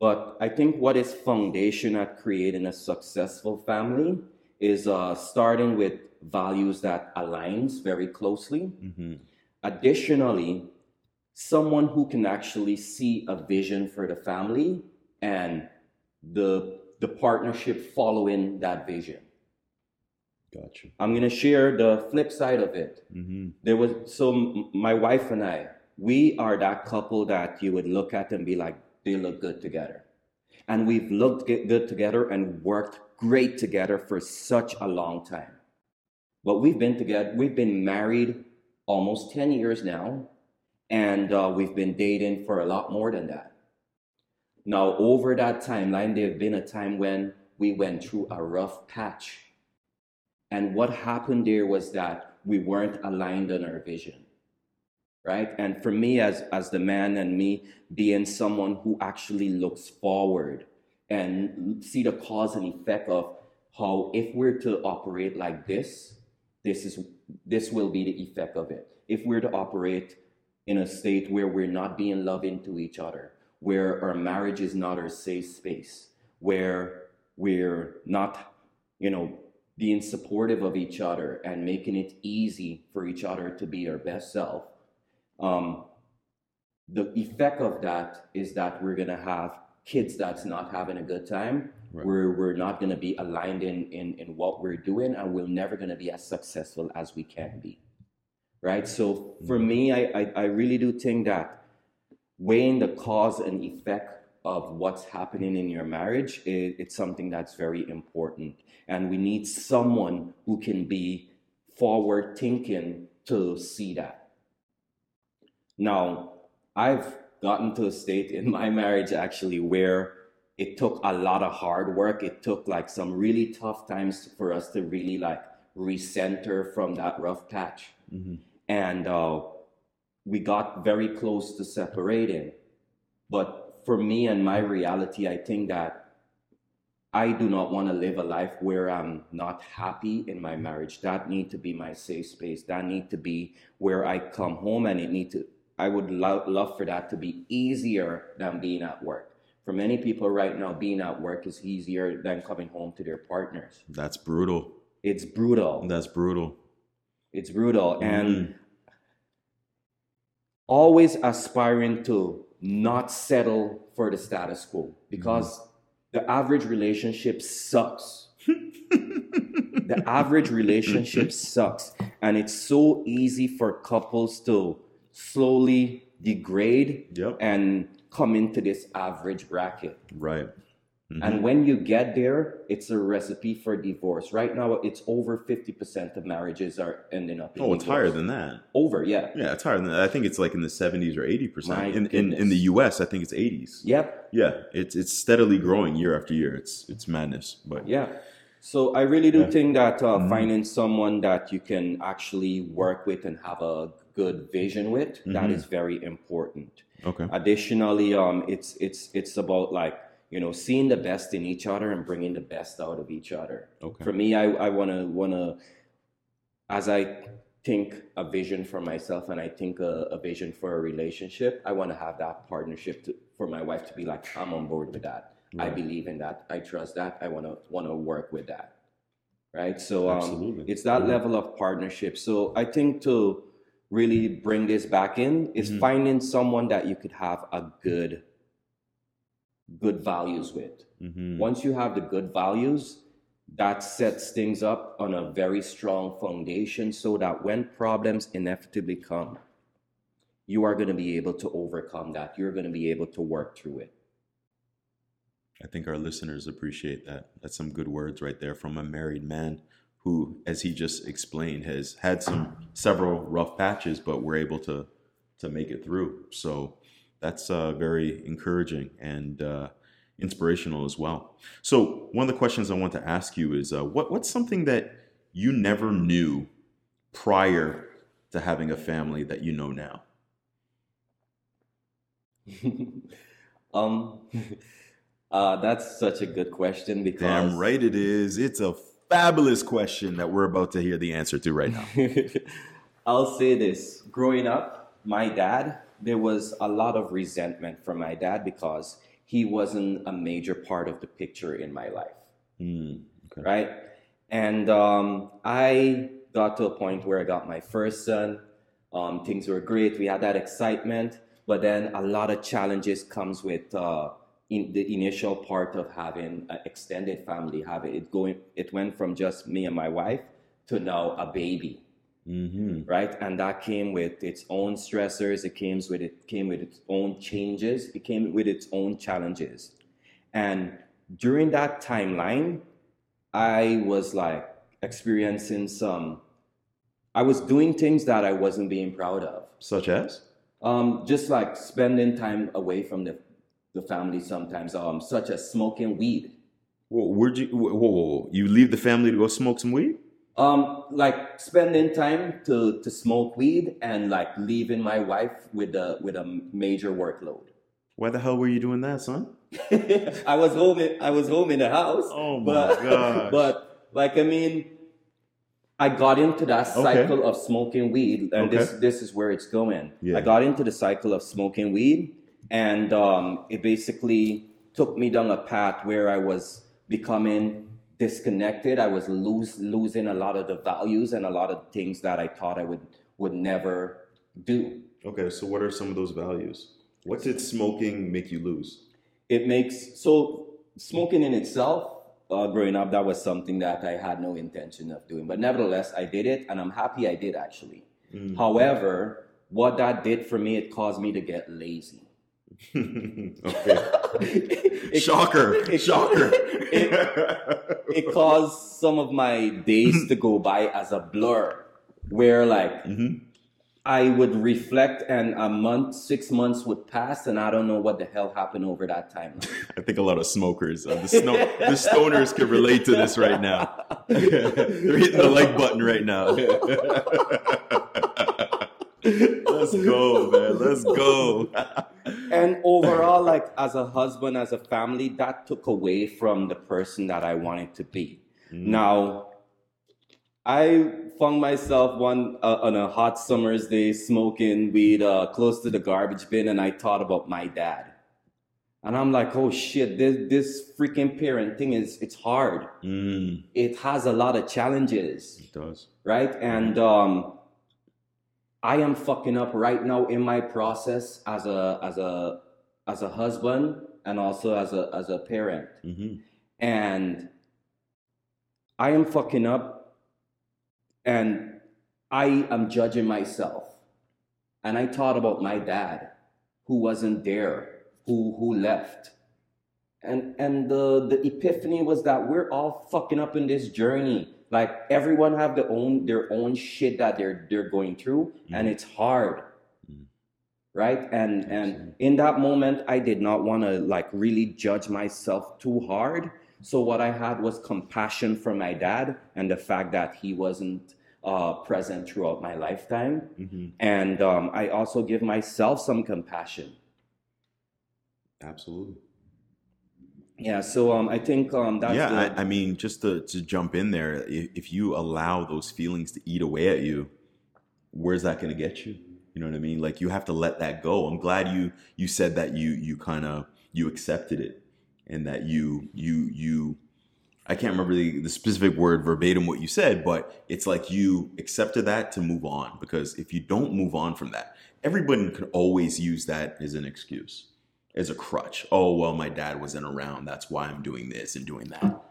But I think what is foundation at creating a successful family is uh, starting with values that aligns very closely. Mm-hmm. Additionally, someone who can actually see a vision for the family and the the partnership following that vision. Gotcha. I'm gonna share the flip side of it. Mm-hmm. There was so m- my wife and I, we are that couple that you would look at and be like, they look good together, and we've looked good together and worked great together for such a long time. But we've been together, we've been married almost ten years now, and uh, we've been dating for a lot more than that. Now, over that timeline, there have been a time when we went through a rough patch. And what happened there was that we weren't aligned on our vision. Right? And for me, as, as the man, and me being someone who actually looks forward and see the cause and effect of how, if we're to operate like this, this is this will be the effect of it. If we're to operate in a state where we're not being loving to each other, where our marriage is not our safe space, where we're not, you know, being supportive of each other and making it easy for each other to be our best self. Um, the effect of that is that we're gonna have kids that's not having a good time. Right. We're we're not gonna be aligned in, in in what we're doing, and we're never gonna be as successful as we can be. Right. So for me, I I, I really do think that weighing the cause and effect of what's happening in your marriage it, it's something that's very important and we need someone who can be forward thinking to see that now i've gotten to a state in my marriage actually where it took a lot of hard work it took like some really tough times for us to really like recenter from that rough patch Mm-hmm. and uh, we got very close to separating. But for me and my reality, I think that I do not want to live a life where I'm not happy in my marriage. That need to be my safe space. That need to be where I come home, and it need to. I would love love for that to be easier than being at work. For many people right now, being at work is easier than coming home to their partners. That's brutal. It's brutal. That's brutal. It's brutal. And Mhm. always aspiring to not settle for the status quo because the average relationship sucks. the average relationship sucks. And it's so easy for couples to slowly degrade Yep. and come into this average bracket. Right. Mhm. And when you get there, it's a recipe for divorce. Right now, it's over 50% of marriages are ending up in oh, it's divorce. higher than that. Over, yeah. Yeah, it's higher than that. I think it's like in the 70s or 80%. My In, in in the US, I think it's 80s. Yep. Yeah, it's it's steadily growing year after year. It's it's madness. But Yeah. So I really do Yeah. think that uh, Mhm. finding someone that you can actually work with and have a good vision with that Mhm. is very important. okay. Additionally, um, it's it's it's about like you know seeing the best in each other and bringing the best out of each other. Okay. For me, I I wanna wanna as I think a vision for myself and I think a, a vision for a relationship, I want to have that partnership to, for my wife to be like, I'm on board with that. I believe in that. I trust that. I want to want to work with that. Right. So um, Absolutely. it's that Mhm. level of partnership. So I think to really bring this back in is Mhm. finding someone that you could have a good, good values with. Mhm. Once you have the good values, that sets things up on a very strong foundation so that when problems inevitably come, you are going to be able to overcome that. You're going to be able to work through it. I think our listeners appreciate that. That's some good words right there from a married man who, as he just explained, has had some several rough patches, but we're able to to make it through. So that's uh, very encouraging and uh, inspirational as well. So one of the questions I want to ask you is, uh, what what's something that you never knew prior to having a family that you know now? um, uh, that's such a good question because Damn right it is. It's a fabulous question that we're about to hear the answer to right now. I'll say this: growing up, my dad, there was a lot of resentment from my dad because he wasn't a major part of the picture in my life. Hmm, okay. right? And um, I got to a point where I got my first son. Um, things were great. We had that excitement, but then a lot of challenges comes with uh, in the initial part of having an extended family. Having it going, it went from just me and my wife to now a baby Mm-hmm. right and that came with its own stressors it came with it came with its own changes it came with its own challenges and during that timeline i was like experiencing some i was doing things that i wasn't being proud of Such as? um, just like spending time away from the, the family sometimes um, such as smoking weed Whoa, where'd you? Whoa, whoa, whoa. You leave the family to go smoke some weed? Um, like spending time to to smoke weed and like leaving my wife with a with a major workload. Why the hell were you doing that, son? I was home. In, I was home in the house. Oh my but, gosh. But like I mean, I got into that Okay. cycle of smoking weed, and this this is where it's going. Yeah. I got into the cycle of smoking weed, and um, it basically took me down a path where I was becoming disconnected. I was lose, losing a lot of the values and a lot of things that I thought I would would never do. Okay, so what are some of those values? What did smoking make you lose? It makes so smoking in itself. Uh, growing up, that was something that I had no intention of doing, but nevertheless, I did it, and I'm happy I did actually. Mm. However, what that did for me, it caused me to get lazy. okay. It- Shocker. it- Shocker. It, it caused some of my days to go by as a blur, where like Mhm. I would reflect, and a month, six months would pass, and I don't know what the hell happened over that time. I think a lot of smokers, uh, the, snow, the stoners, can relate to this right now. They're hitting the like button right now. Let's go, man. Let's go. and overall, like as a husband, as a family, that took away from the person that I wanted to be. Mm. Now, I found myself one uh, on a hot summer's day smoking weed uh, close to the garbage bin, and I thought about my dad. And I'm like, oh shit, this, this freaking parenting is it's hard. Mm, It has a lot of challenges, it does. right? And um, I am fucking up right now in my process as a as a as a husband and also as a as a parent hmm and I am fucking up and I am judging myself. And I thought about my dad who wasn't there, who who left. And and the the epiphany was that we're all fucking up in this journey. Like everyone have their own their own shit that they're they're going through and it's hard. Mhm. Right? And and in that moment I did not want to like really judge myself too hard. So what I had was compassion for my dad and the fact that he wasn't uh, present throughout my lifetime, hmm and um, I also give myself some compassion. Absolutely. Yeah. So um, I think um, that's yeah, the, I, I mean, just to, to jump in there, if, if you allow those feelings to eat away at you, where's that going to get you? You know what I mean? Like you have to let that go. I'm glad you you said that you you kind of you accepted it and that you you you I can't remember the, the specific word verbatim what you said, but it's like you accepted that to move on because if you don't move on from that, everybody could always use that as an excuse, as a crutch. Oh, well, my dad wasn't around. That's why I'm doing this and doing that.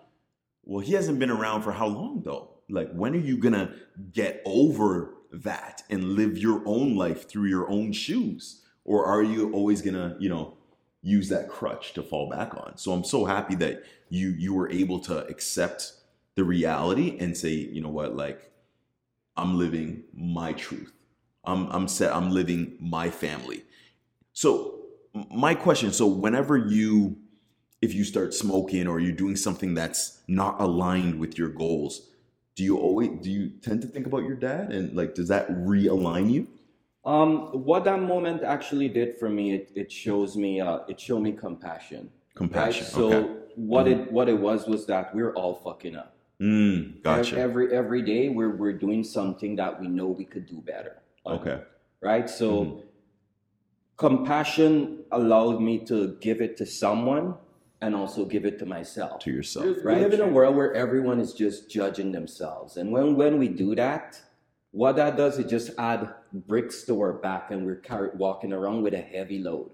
Well, he hasn't been around for how long though? Like, when are you gonna get over that and live your own life through your own shoes? Or are you always gonna, you know, use that crutch to fall back on? So I'm so happy that you you were able to accept the reality and say, you know what, like I'm living my truth. I'm I'm set. I'm living my family. So my question. So whenever you, if you start smoking or you're doing something that's not aligned with your goals, do you always do you tend to think about your dad and like does that realign you? um, what that moment actually did for me. It, it shows me uh, it showed me compassion. Compassion. Right? So okay. what it what it was was that we're all fucking up. Mm, gotcha. Every every day we're we're doing something that we know we could do better. on. Okay. Right. So Mhm. Compassion allowed me to give it to someone and also give it to myself. To yourself. Right? We live in a world where everyone is just judging themselves, and when when we do that, what that does is just add bricks to our back, and we're carried walking around with a heavy load,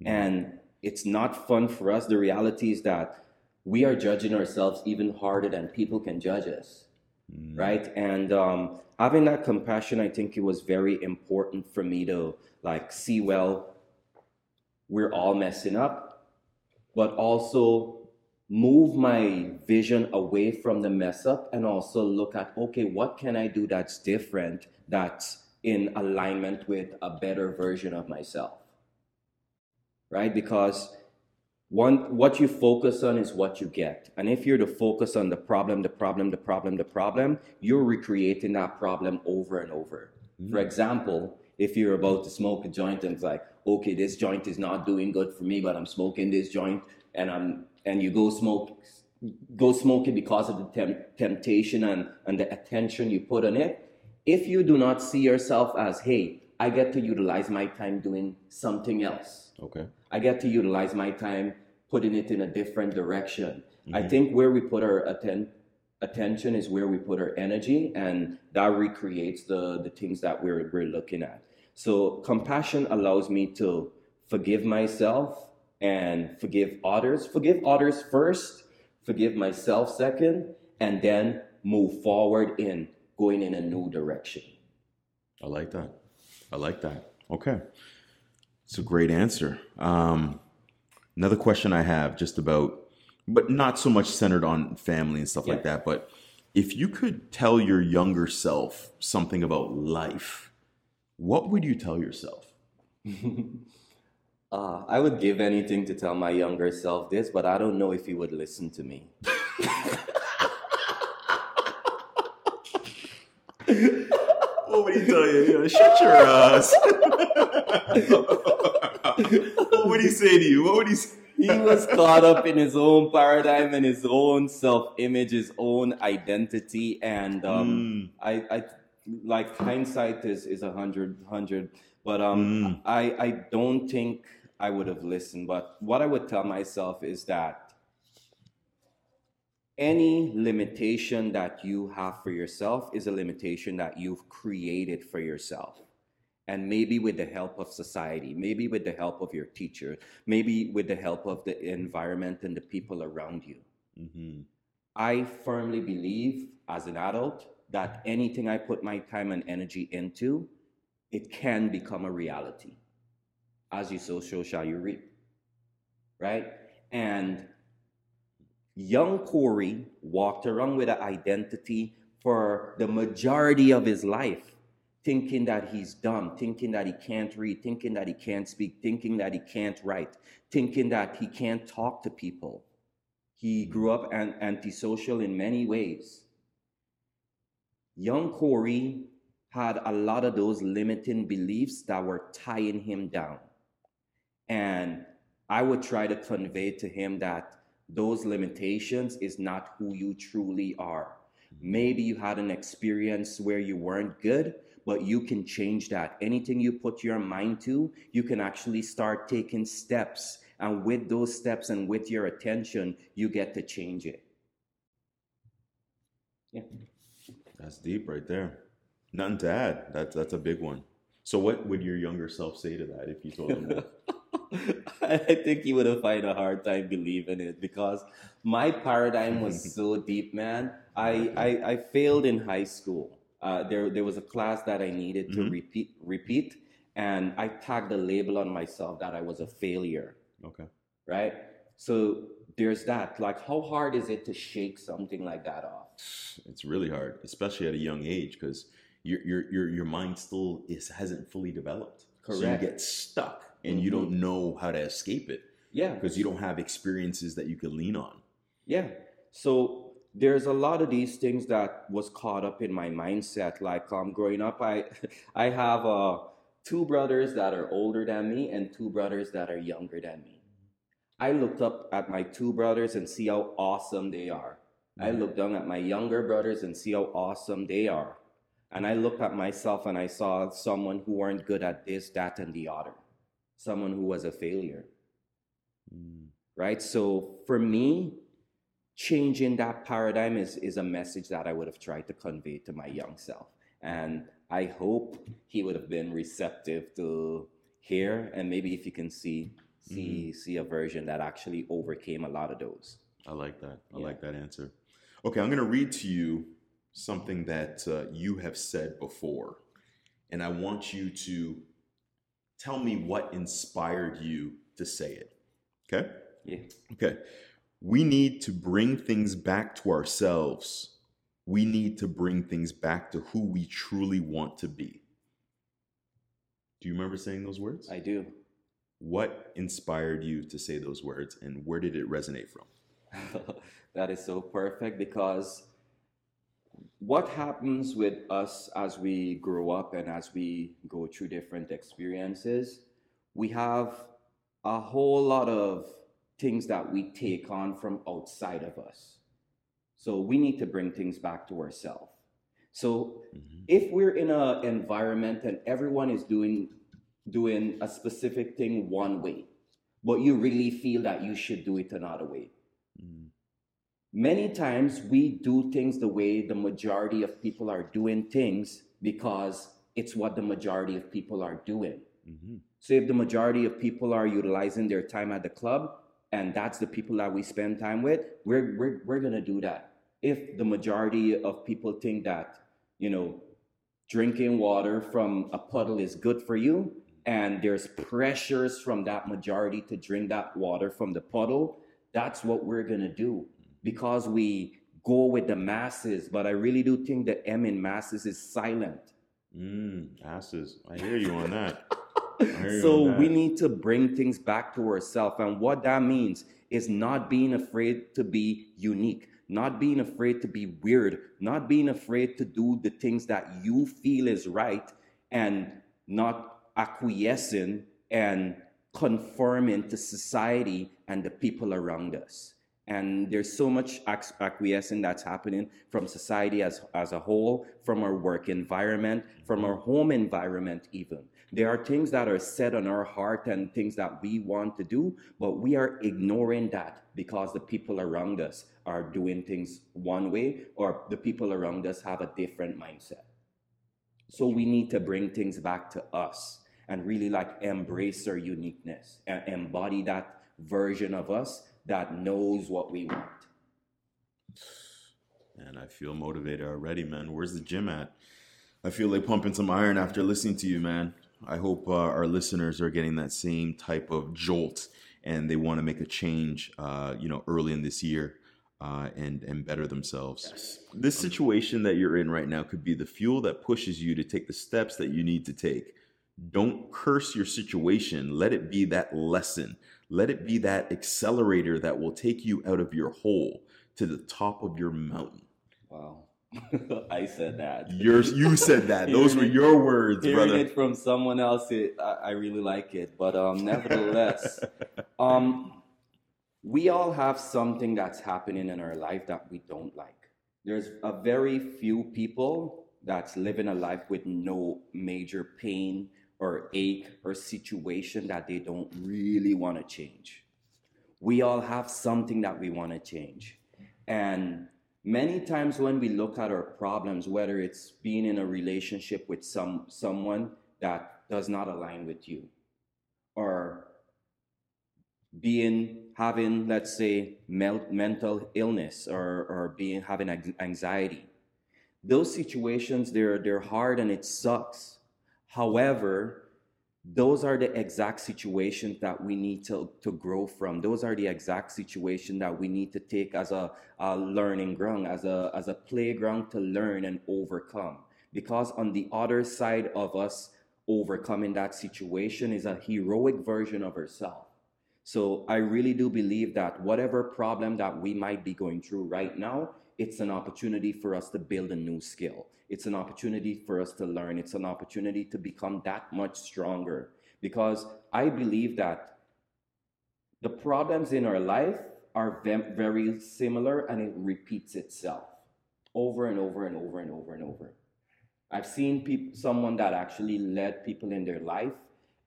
Mhm. and it's not fun for us. The reality is that we are judging ourselves even harder than people can judge us. Mm. right? And um, having that compassion, I think it was very important for me to like see well, we're all messing up, but also move my vision away from the mess up and also look at okay, what can I do that's different, that's in alignment with a better version of myself, right? Because one what you focus on is what you get. And if you're to focus on the problem the problem the problem the problem you're recreating that problem over and over. Mm-hmm. For example if you're about to smoke a joint and it's like okay this joint is not doing good for me but i'm smoking this joint and i'm and you go smoke go smoke it because of the temp- temptation and and the attention you put on it. If you do not see yourself as hey i get to utilize my time doing something else. Okay. I get to utilize my time putting it in a different direction. I Mhm. think where we put our atten- attention is where we put our energy, and that recreates the, the things that we're, we're looking at. So, compassion allows me to forgive myself and forgive others. Forgive others first, forgive myself second, and then move forward in going in a new direction. I like that. I like that. Okay. It's a great answer. Um, another question I have just about, but not so much centered on family and stuff like that, but if you could tell your younger self something about life, what would you tell yourself? Uh, I would give anything to tell my younger self this, but I don't know if he would listen to me. What would he tell you? Shut your ass. what would he say to you? What would he say? He was caught up in his own paradigm and his own self-image, his own identity, and um, Mm, I, I like hindsight is is a hundred hundred, but um, Mm. I I don't think I would have listened. But what I would tell myself is that any limitation that you have for yourself is a limitation that you've created for yourself. And maybe with the help of society, maybe with the help of your teacher, maybe with the help of the environment and the people around you. mhm. I firmly believe as an adult that anything I put my time and energy into, it can become a reality. As you sow, so shall you reap. Right? And young Corrie walked around with an identity for the majority of his life, thinking that he's dumb, thinking that he can't read, thinking that he can't speak, thinking that he can't write, thinking that he can't talk to people. He grew up an- antisocial in many ways. Young Corrie had a lot of those limiting beliefs that were tying him down. And I would try to convey to him that those limitations is not who you truly are. Mm-hmm. Maybe you had an experience where you weren't good, but you can change that. Anything you put your mind to, you can actually start taking steps. And with those steps and with your attention, you get to change it. Yeah. That's deep right there. Nothing to add. That's that's a big one. So what would your younger self say to that if you told him that? I think he would have find a hard time believing it because my paradigm was so deep, man. I, I, I failed in high school. Uh, there, there was a class that I needed to Mhm. repeat, repeat, and I tagged a label on myself that I was a failure, Okay. right? So there's that. Like, how hard is it to shake something like that off? It's really hard, especially at a young age, because your your your your mind still is hasn't fully developed. Correct. So you get stuck and you don't know how to escape it Yeah. because you don't have experiences that you can lean on. Yeah. So there's a lot of these things that was caught up in my mindset. Like um, growing up, I I have uh, two brothers that are older than me and two brothers that are younger than me. I looked up at my two brothers and see how awesome they are. I looked down at my younger brothers and see how awesome they are. And I looked at myself and I saw someone who weren't good at this, that, and the other. Someone who was a failure Mm. right? So for me, changing that paradigm is, is a message that I would have tried to convey to my young self. And I hope he would have been receptive to hear and maybe if you can see see see a version that actually overcame a lot of those. I like that. I Yeah. like that answer. Okay, I'm gonna read to you something that uh, you have said before, and I want you to tell me what inspired you to say it. Okay? Yeah. Okay. We need to bring things back to ourselves. We need to bring things back to who we truly want to be. Do you remember saying those words? I do. What inspired you to say those words and where did it resonate from? that is so perfect because what happens with us as we grow up and as we go through different experiences, we have a whole lot of things that we take on from outside of us. So we need to bring things back to ourselves. So Mhm. if we're in an environment and everyone is doing doing a specific thing one way, but you really feel that you should do it another way, Mm. many times we do things the way the majority of people are doing things because it's what the majority of people are doing. Mhm. So if the majority of people are utilizing their time at the club and that's the people that we spend time with, we're we're, we're gonna do that. If the majority of people think that, you know, drinking water from a puddle is good for you, and there's pressures from that majority to drink that water from the puddle, that's what we're gonna do because we go with the masses. But I really do think the M in masses is silent. Mm, asses. I hear you on that. so we need to bring things back to ourselves and what that means is not being afraid to be unique not being afraid to be weird not being afraid to do the things that you feel is right and not acquiescing and conforming to society and the people around us. And there's so much acquiescing that's happening from society as, as a whole from our work environment from our home environment even there are things that are set on our heart and things that we want to do but we are ignoring that because the people around us are doing things one way or the people around us have a different mindset so we need to bring things back to us and really like embrace our uniqueness and embody that version of us that knows what we want. And I feel motivated already, man. Where's the gym at? I feel like pumping some iron after listening to you, man. I hope uh, our listeners are getting that same type of jolt and they want to make a change, uh, you know, early in this year uh, and and better themselves. This situation that you're in right now could be the fuel that pushes you to take the steps that you need to take. Don't curse your situation. Let it be that lesson. Let it be that accelerator that will take you out of your hole to the top of your mountain. Wow. I said that. Yours, you said that. Those were your words, Hearing brother. it from someone else, it, I, I really like it. But um, nevertheless, um, we all have something that's happening in our life that we don't like. There's a very few people that's living a life with no major pain or ache or situation that they don't really want to change. We all have something that we want to change. And many times when we look at our problems, whether it's being in a relationship with some someone that does not align with you, or being having let's say mel- mental illness or, or being having anxiety those situations they're they're hard and it sucks. However those are the exact situations that we need to, to grow from. Those are the exact situations that we need to take as a, a learning ground as a as a playground to learn and overcome. Because on the other side of us overcoming that situation is a heroic version of ourselves so I really do believe that whatever problem that we might be going through right now, it's an opportunity for us to build a new skill. It's an opportunity for us to learn. It's an opportunity to become that much stronger. Because I believe that the problems in our life are ve- very similar and it repeats itself over and over and over and over and over. I've seen someone that actually led people in their life,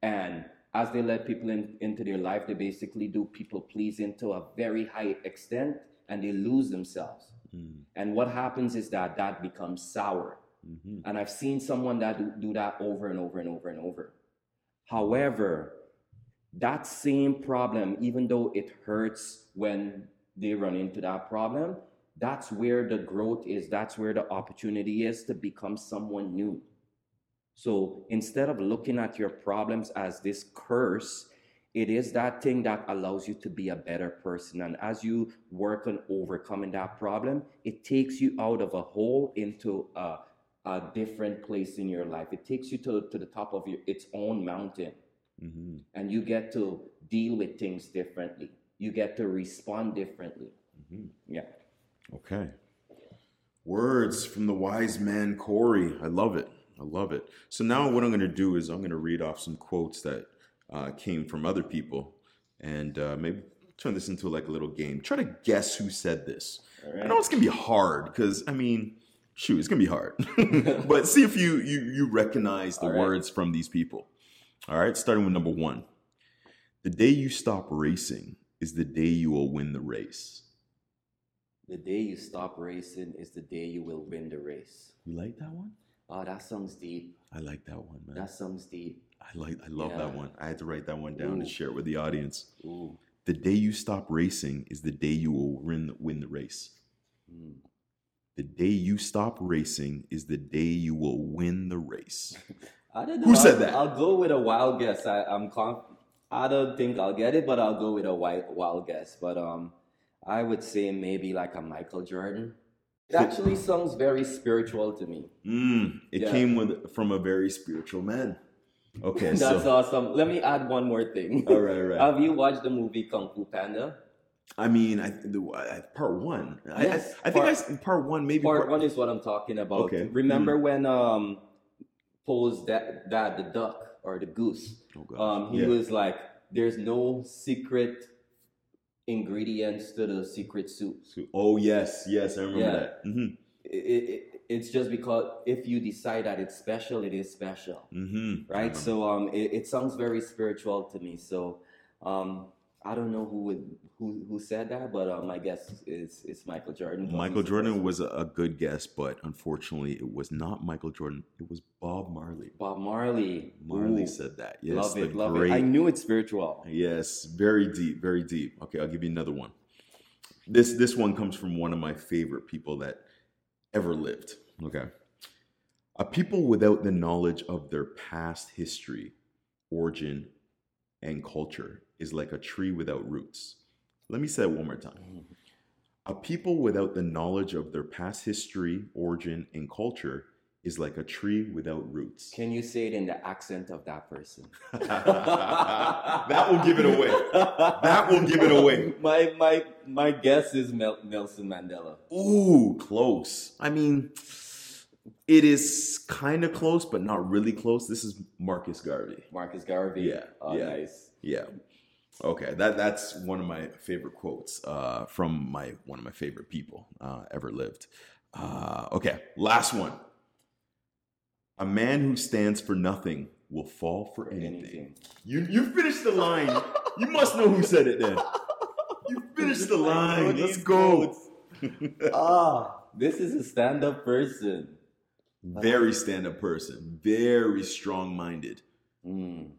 and as they led people in, into their life, they basically do people pleasing to a very high extent, and they lose themselves. Mm, And what happens is that that becomes sour. mhm. And I've seen someone that do, do that over and over and over and over. However, that same problem, even though it hurts when they run into that problem, that's where the growth is. That's where the opportunity is to become someone new. So instead of looking at your problems as this curse, it is that thing that allows you to be a better person. And as you work on overcoming that problem, it takes you out of a hole into a, a different place in your life. It takes you to, to the top of your, its own mountain. Mm-hmm. And you get to deal with things differently. You get to respond differently. Mm-hmm. Yeah. Okay. Words from the wise man Corrie. I love it. I love it. So now what I'm going to do is I'm going to read off some quotes that uh, came from other people and uh, maybe turn this into like a little game. Try to guess who said this. All I know it's to be hard because, I mean, shoot, it's to be hard. but see if you, you, you recognize the right. words from these people. All right, starting with number one. The day you stop racing is the day you will win the race. The day you stop racing is the day you will win the race. You like that one? Oh, that sounds deep. I like that one, man. That sounds deep. I like I love Yeah. that one. I had to write that one down Ooh. and share it with the audience. Ooh. The day you stop racing is the day you will win win the race. Mm. The day you stop racing is the day you will win the race. I don't know. Who said I'll- that? I'll go with a wild guess. I, I'm conf- I don't think I'll get it, but I'll go with a wild, wild guess. But um, I would say maybe like a Michael Jordan. It actually sounds very spiritual to me. Mm, it Yeah. came with from a very spiritual man. Okay, That's so awesome. Let me add one more thing. all right, right. Have you watched the movie Kung Fu Panda? I mean, I, the, I, part one. I- Yes, I, I think I part- part one, maybe Part one is what I'm talking about. Okay. Remember when um Po's dad, dad, the duck or the goose, Oh, um, he Yeah. was like, "There's no secret ingredients to the secret soup. Oh yes, yes, I remember Yeah. that. hmm It, it, it's just because if you decide that it's special, it is special, hmm right? So um, it, it sounds very spiritual to me. So um, I don't know who would who who said that, but um, my guess is is Michael Jordan. Michael Jordan was a, a good guess, but unfortunately, it was not Michael Jordan. It was Bob Marley. Bob Marley. Marley Ooh, said that. Yes, love it, love great. it. I knew it's spiritual. Yes, very deep, very deep. Okay, I'll give you another one. This this one comes from one of my favorite people that ever lived. Okay. A people without the knowledge of their past history, origin, and culture is like a tree without roots. Let me say it one more time. Mm-hmm. A people without the knowledge of their past history, origin, and culture is like a tree without roots. Can you say it in the accent of that person? that will give it away. That will give it away. My my my guess is Mel- Nelson Mandela. Ooh, close. I mean, it is kind of close, but not really close. This is Marcus Garvey. Marcus Garvey. Yeah, Oh, yeah. nice. Yeah. Okay, that that's one of my favorite quotes uh, from my one of my favorite people uh, ever lived. Uh, okay, last one. A man who stands for nothing will fall for anything. Anything. You you finished the line. you must know who said it then. You finished the line. Let's go. Ah, this is a stand-up person. very stand-up person, very strong-minded. Mm,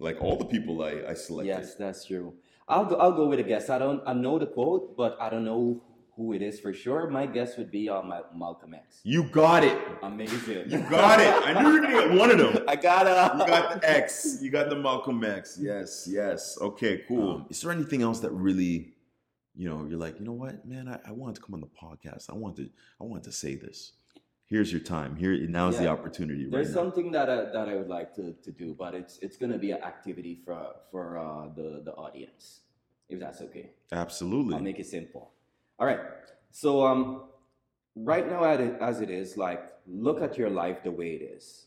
Like all the people I, I selected. yes, that's true. I'll go. I'll go with a guess. I don't. I know the quote, but I don't know who it is for sure. My guess would be on my Malcolm X. You got it. Amazing. You got it. I knew you were gonna get one of them. I gotta. You got the X. You got the Malcolm X. Yes, yes. Okay, cool. Um, is there anything else that really, you know, you're like, you know what, man, I, I wanted to come on the podcast. I want to, I want to say this. Here's your time. Here now's the Yeah. opportunity. There's right now. something that I, that I would like to, to do, but it's it's gonna be an activity for for uh, the the audience, if that's okay. Absolutely. I'll make it simple. All right. So um, right now as it is, like look at your life the way it is,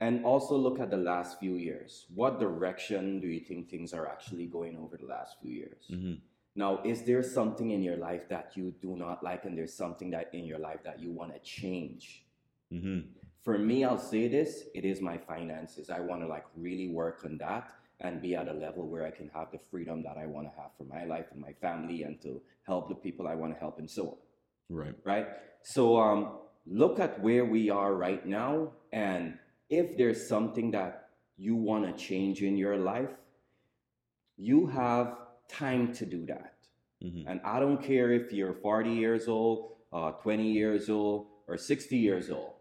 and also look at the last few years. What direction do you think things are actually going over the last few years? Mhm. Now, is there something in your life that you do not like, and there's something that in your life that you want to change? Mhm. For me, I'll say this: it is my finances. I want to like really work on that and be at a level where I can have the freedom that I want to have for my life and my family, and to help the people I want to help, and so on. Right. Right. So, um, look at where we are right now, and if there's something that you want to change in your life, you have time to do that. Mm-hmm. And I don't care if you're 40 years old, uh, 20 years old, or 60 years old.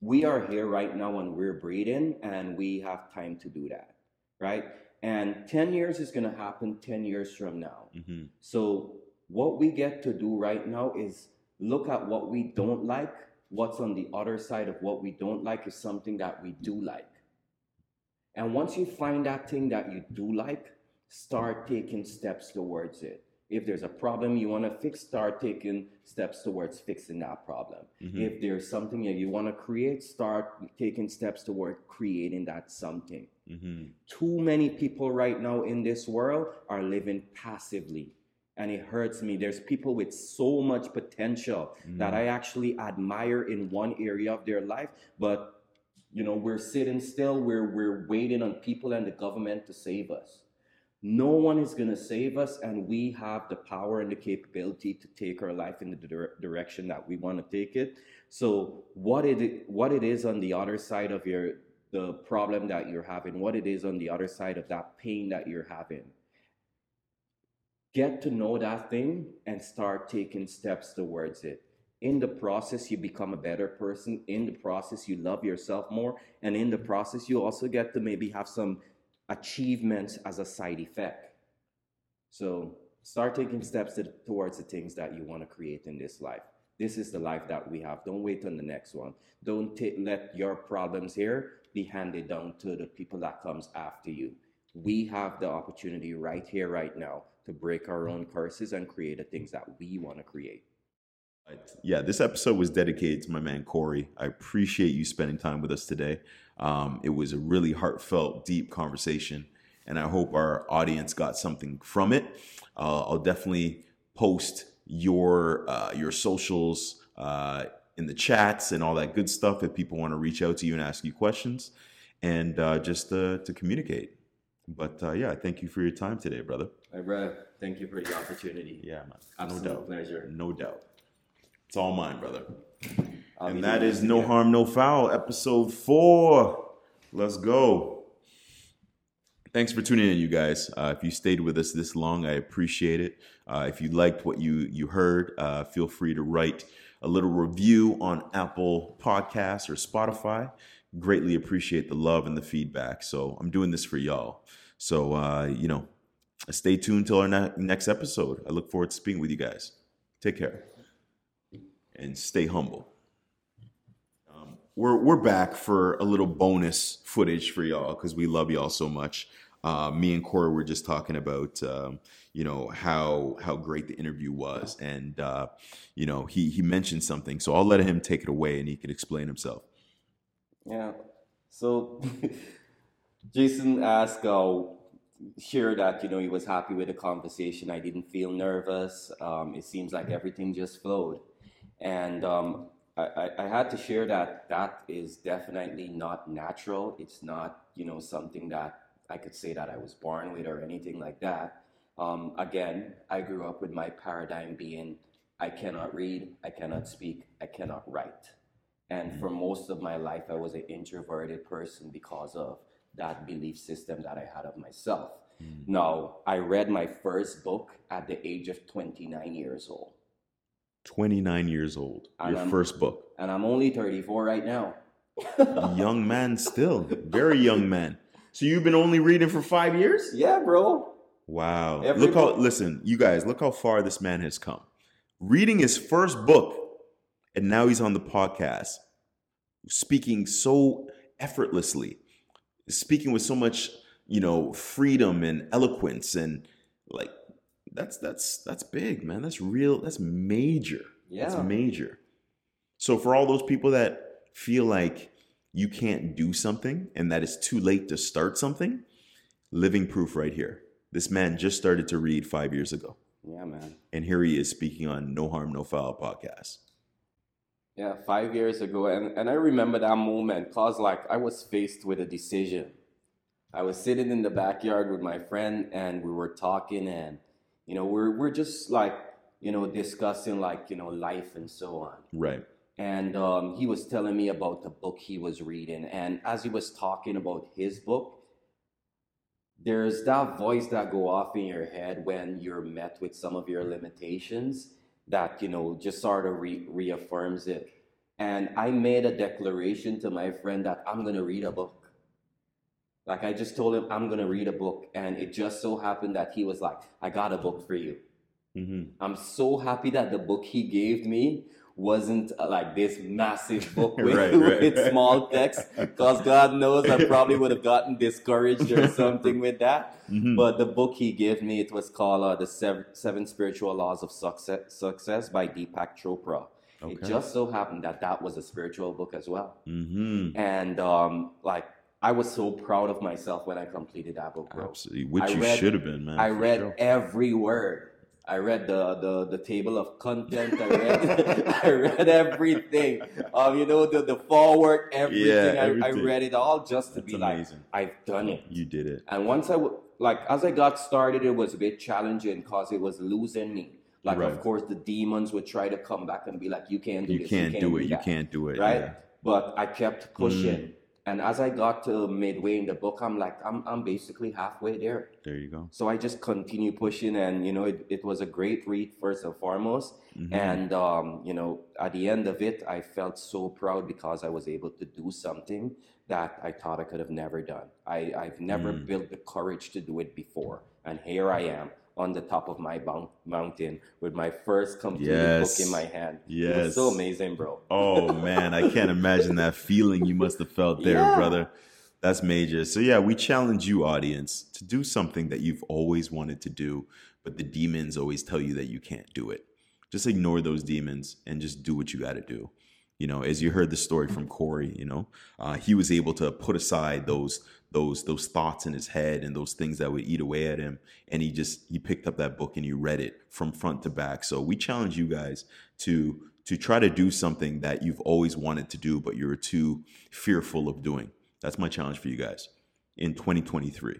We are here right now and we're breathing, and we have time to do that, right? And 10 years is going to happen 10 years from now. Mm-hmm. So, what we get to do right now is look at what we don't like. What's on the other side of what we don't like is something that we do like. And once you find that thing that you do like, start taking steps towards it. If there's a problem you want to fix, start taking steps towards fixing that problem. Mm-hmm. If there's something that you want to create, start taking steps toward creating that something. Mm-hmm. Too many people right now in this world are living passively. And it hurts me. There's people with so much potential mm-hmm. that I actually admire in one area of their life, but you know, we're sitting still, we're, we're waiting on people and the government to save us. No one is going to save us, and we have the power and the capability to take our life in the dire- direction that we want to take it. So, what it what it is on the other side of your the problem that you're having, what it is on the other side of that pain that you're having, get to know that thing and start taking steps towards it. In the process, you become a better person. In the process, you love yourself more, and in the process, you also get to maybe have some achievements as a side effect. So start taking steps to, towards the things that you want to create in this life. This is the life that we have. Don't wait on the next one. Don't t- let your problems here be handed down to the people that comes after you. We have the opportunity right here, right now, to break our own curses and create the things that we want to create. Yeah, this episode was dedicated to my man Corrie. I appreciate you spending time with us today. Um, it was a really heartfelt, deep conversation, and I hope our audience got something from it. Uh, I'll definitely post your uh, your socials uh, in the chats and all that good stuff if people want to reach out to you and ask you questions, and uh, just to communicate. But uh, yeah, thank you for your time today, brother. Hey, bro. Thank you for the opportunity. Yeah, man. Absolute no doubt. pleasure. No doubt. It's all mine, brother. I'll and that is No Harm, No Foul, episode four. Let's go. Thanks for tuning in, you guys. Uh, if you stayed with us this long, I appreciate it. Uh, if you liked what you you heard, uh, feel free to write a little review on Apple Podcasts or Spotify. Greatly appreciate the love and the feedback. So I'm doing this for y'all. So uh, you know, stay tuned till our ne- next episode. I look forward to speaking with you guys. Take care and stay humble. Um, we're we're back for a little bonus footage for y'all because we love y'all so much. Uh, me and Corrie were just talking about um, you know how how great the interview was, and uh, you know he he mentioned something, so I'll let him take it away and he can explain himself. Yeah. So Jason asked. Uh, sure that you know he was happy with the conversation. I didn't feel nervous. Um, it seems like everything just flowed. And um, I, I, had to share that that is definitely not natural. It's not, you know, something that I could say that I was born with or anything like that. Um, again, I grew up with my paradigm being I cannot read, I cannot speak, I cannot write. And for mm-hmm. most of my life, I was an introverted person because of that belief system that I had of myself. Mm. Now, I read my first book at the age of 29 years old. 29 years old. And your I'm, first book. And I'm only 34 right now. young man still. Very young man. So you've been only reading for five years? Yeah, bro. Wow. Every look how listen, you guys, look how far this man has come. Reading his first book, and now he's on the podcast, speaking so effortlessly, speaking with so much, you know, freedom and eloquence and like that's that's that's big, man. That's real. That's major. Yeah, that's major. So for all those people that feel like you can't do something and that it's too late to start something, living proof right here. This man just started to read five years ago. Yeah, man. And here he is speaking on No Harm, No Foul podcast. Yeah, five years ago. And, and I remember that moment because, like, I was faced with a decision. I was sitting in the backyard with my friend and we were talking, and you know, we're we're just like you know discussing like you know life and so on. Right. And um, he was telling me about the book he was reading, and as he was talking about his book, there's that voice that go off in your head when you're met with some of your limitations that you know just sort of re- reaffirms it. And i made a declaration to my friend that i'm going to read a book. Like i just told him i'm going to read a book and it just so happened that he was like i got a book for you. Mm-hmm. i'm so happy that the book he gave me wasn't uh, like this massive book with, Right, right, with right. small text because god knows i probably would have gotten discouraged or something with that Mm-hmm. but the book he gave me, it was called uh, The Seven, Seven Spiritual Laws of Success, Success by Deepak Chopra. It just so happened that that was a spiritual book as well. mm-hmm. And um, like, I was so proud of myself when I completed that book, bro. Absolutely. Which I you read- should have been, man. I read sure. every word. I read the, the, the table of content. I read I read everything. Um, you know the the foreword everything. Yeah, I, I read it all just to That's be amazing. like I've done it. You did it. And once I w- like as I got started, it was a bit challenging because it was losing me. Like Right. of course the demons would try to come back and be like, "You can't do You this. can't do it. You can't do it. Right. Yeah. But I kept pushing. And as I got to midway in the book, I'm like, I'm I'm basically halfway there. There you go. So I just continue pushing, and you know, it, it was a great read first and foremost. Mhm. And um, you know, at the end of it, I felt so proud because I was able to do something that I thought I could have never done. I, I've never Mm. built the courage to do it before, and here I am on the top of my mount- mountain with my first completed Yes. book in my hand. It was so amazing, bro. Oh man, I can't imagine that feeling you must have felt there, Yeah. brother. That's major. So yeah, we challenge you, audience, to do something that you've always wanted to do, but the demons always tell you that you can't do it. Just ignore those demons and just do what you got to do. You know, as you heard the story from Corrie, you know, uh, he was able to put aside those those those thoughts in his head and those things that would eat away at him, and he just he picked up that book and he read it from front to back. So we challenge you guys to to try to do something that you've always wanted to do, but you're too fearful of doing. That's my challenge for you guys in 2023.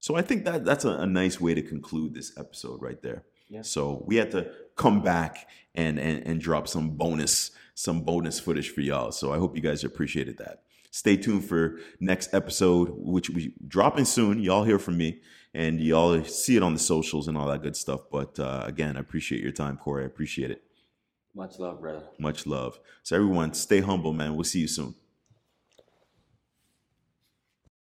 So I think that that's a, a nice way to conclude this episode right there. Yeah. So we had to come back and, and and drop some bonus some bonus footage for y'all. So I hope you guys appreciated that. Stay tuned for next episode, which we dropping soon. Y'all hear from me, and y'all see it on the socials and all that good stuff. But uh, again, I appreciate your time, Corrie. I appreciate it. Much love, brother. Much love. So everyone, stay humble, man. We'll see you soon.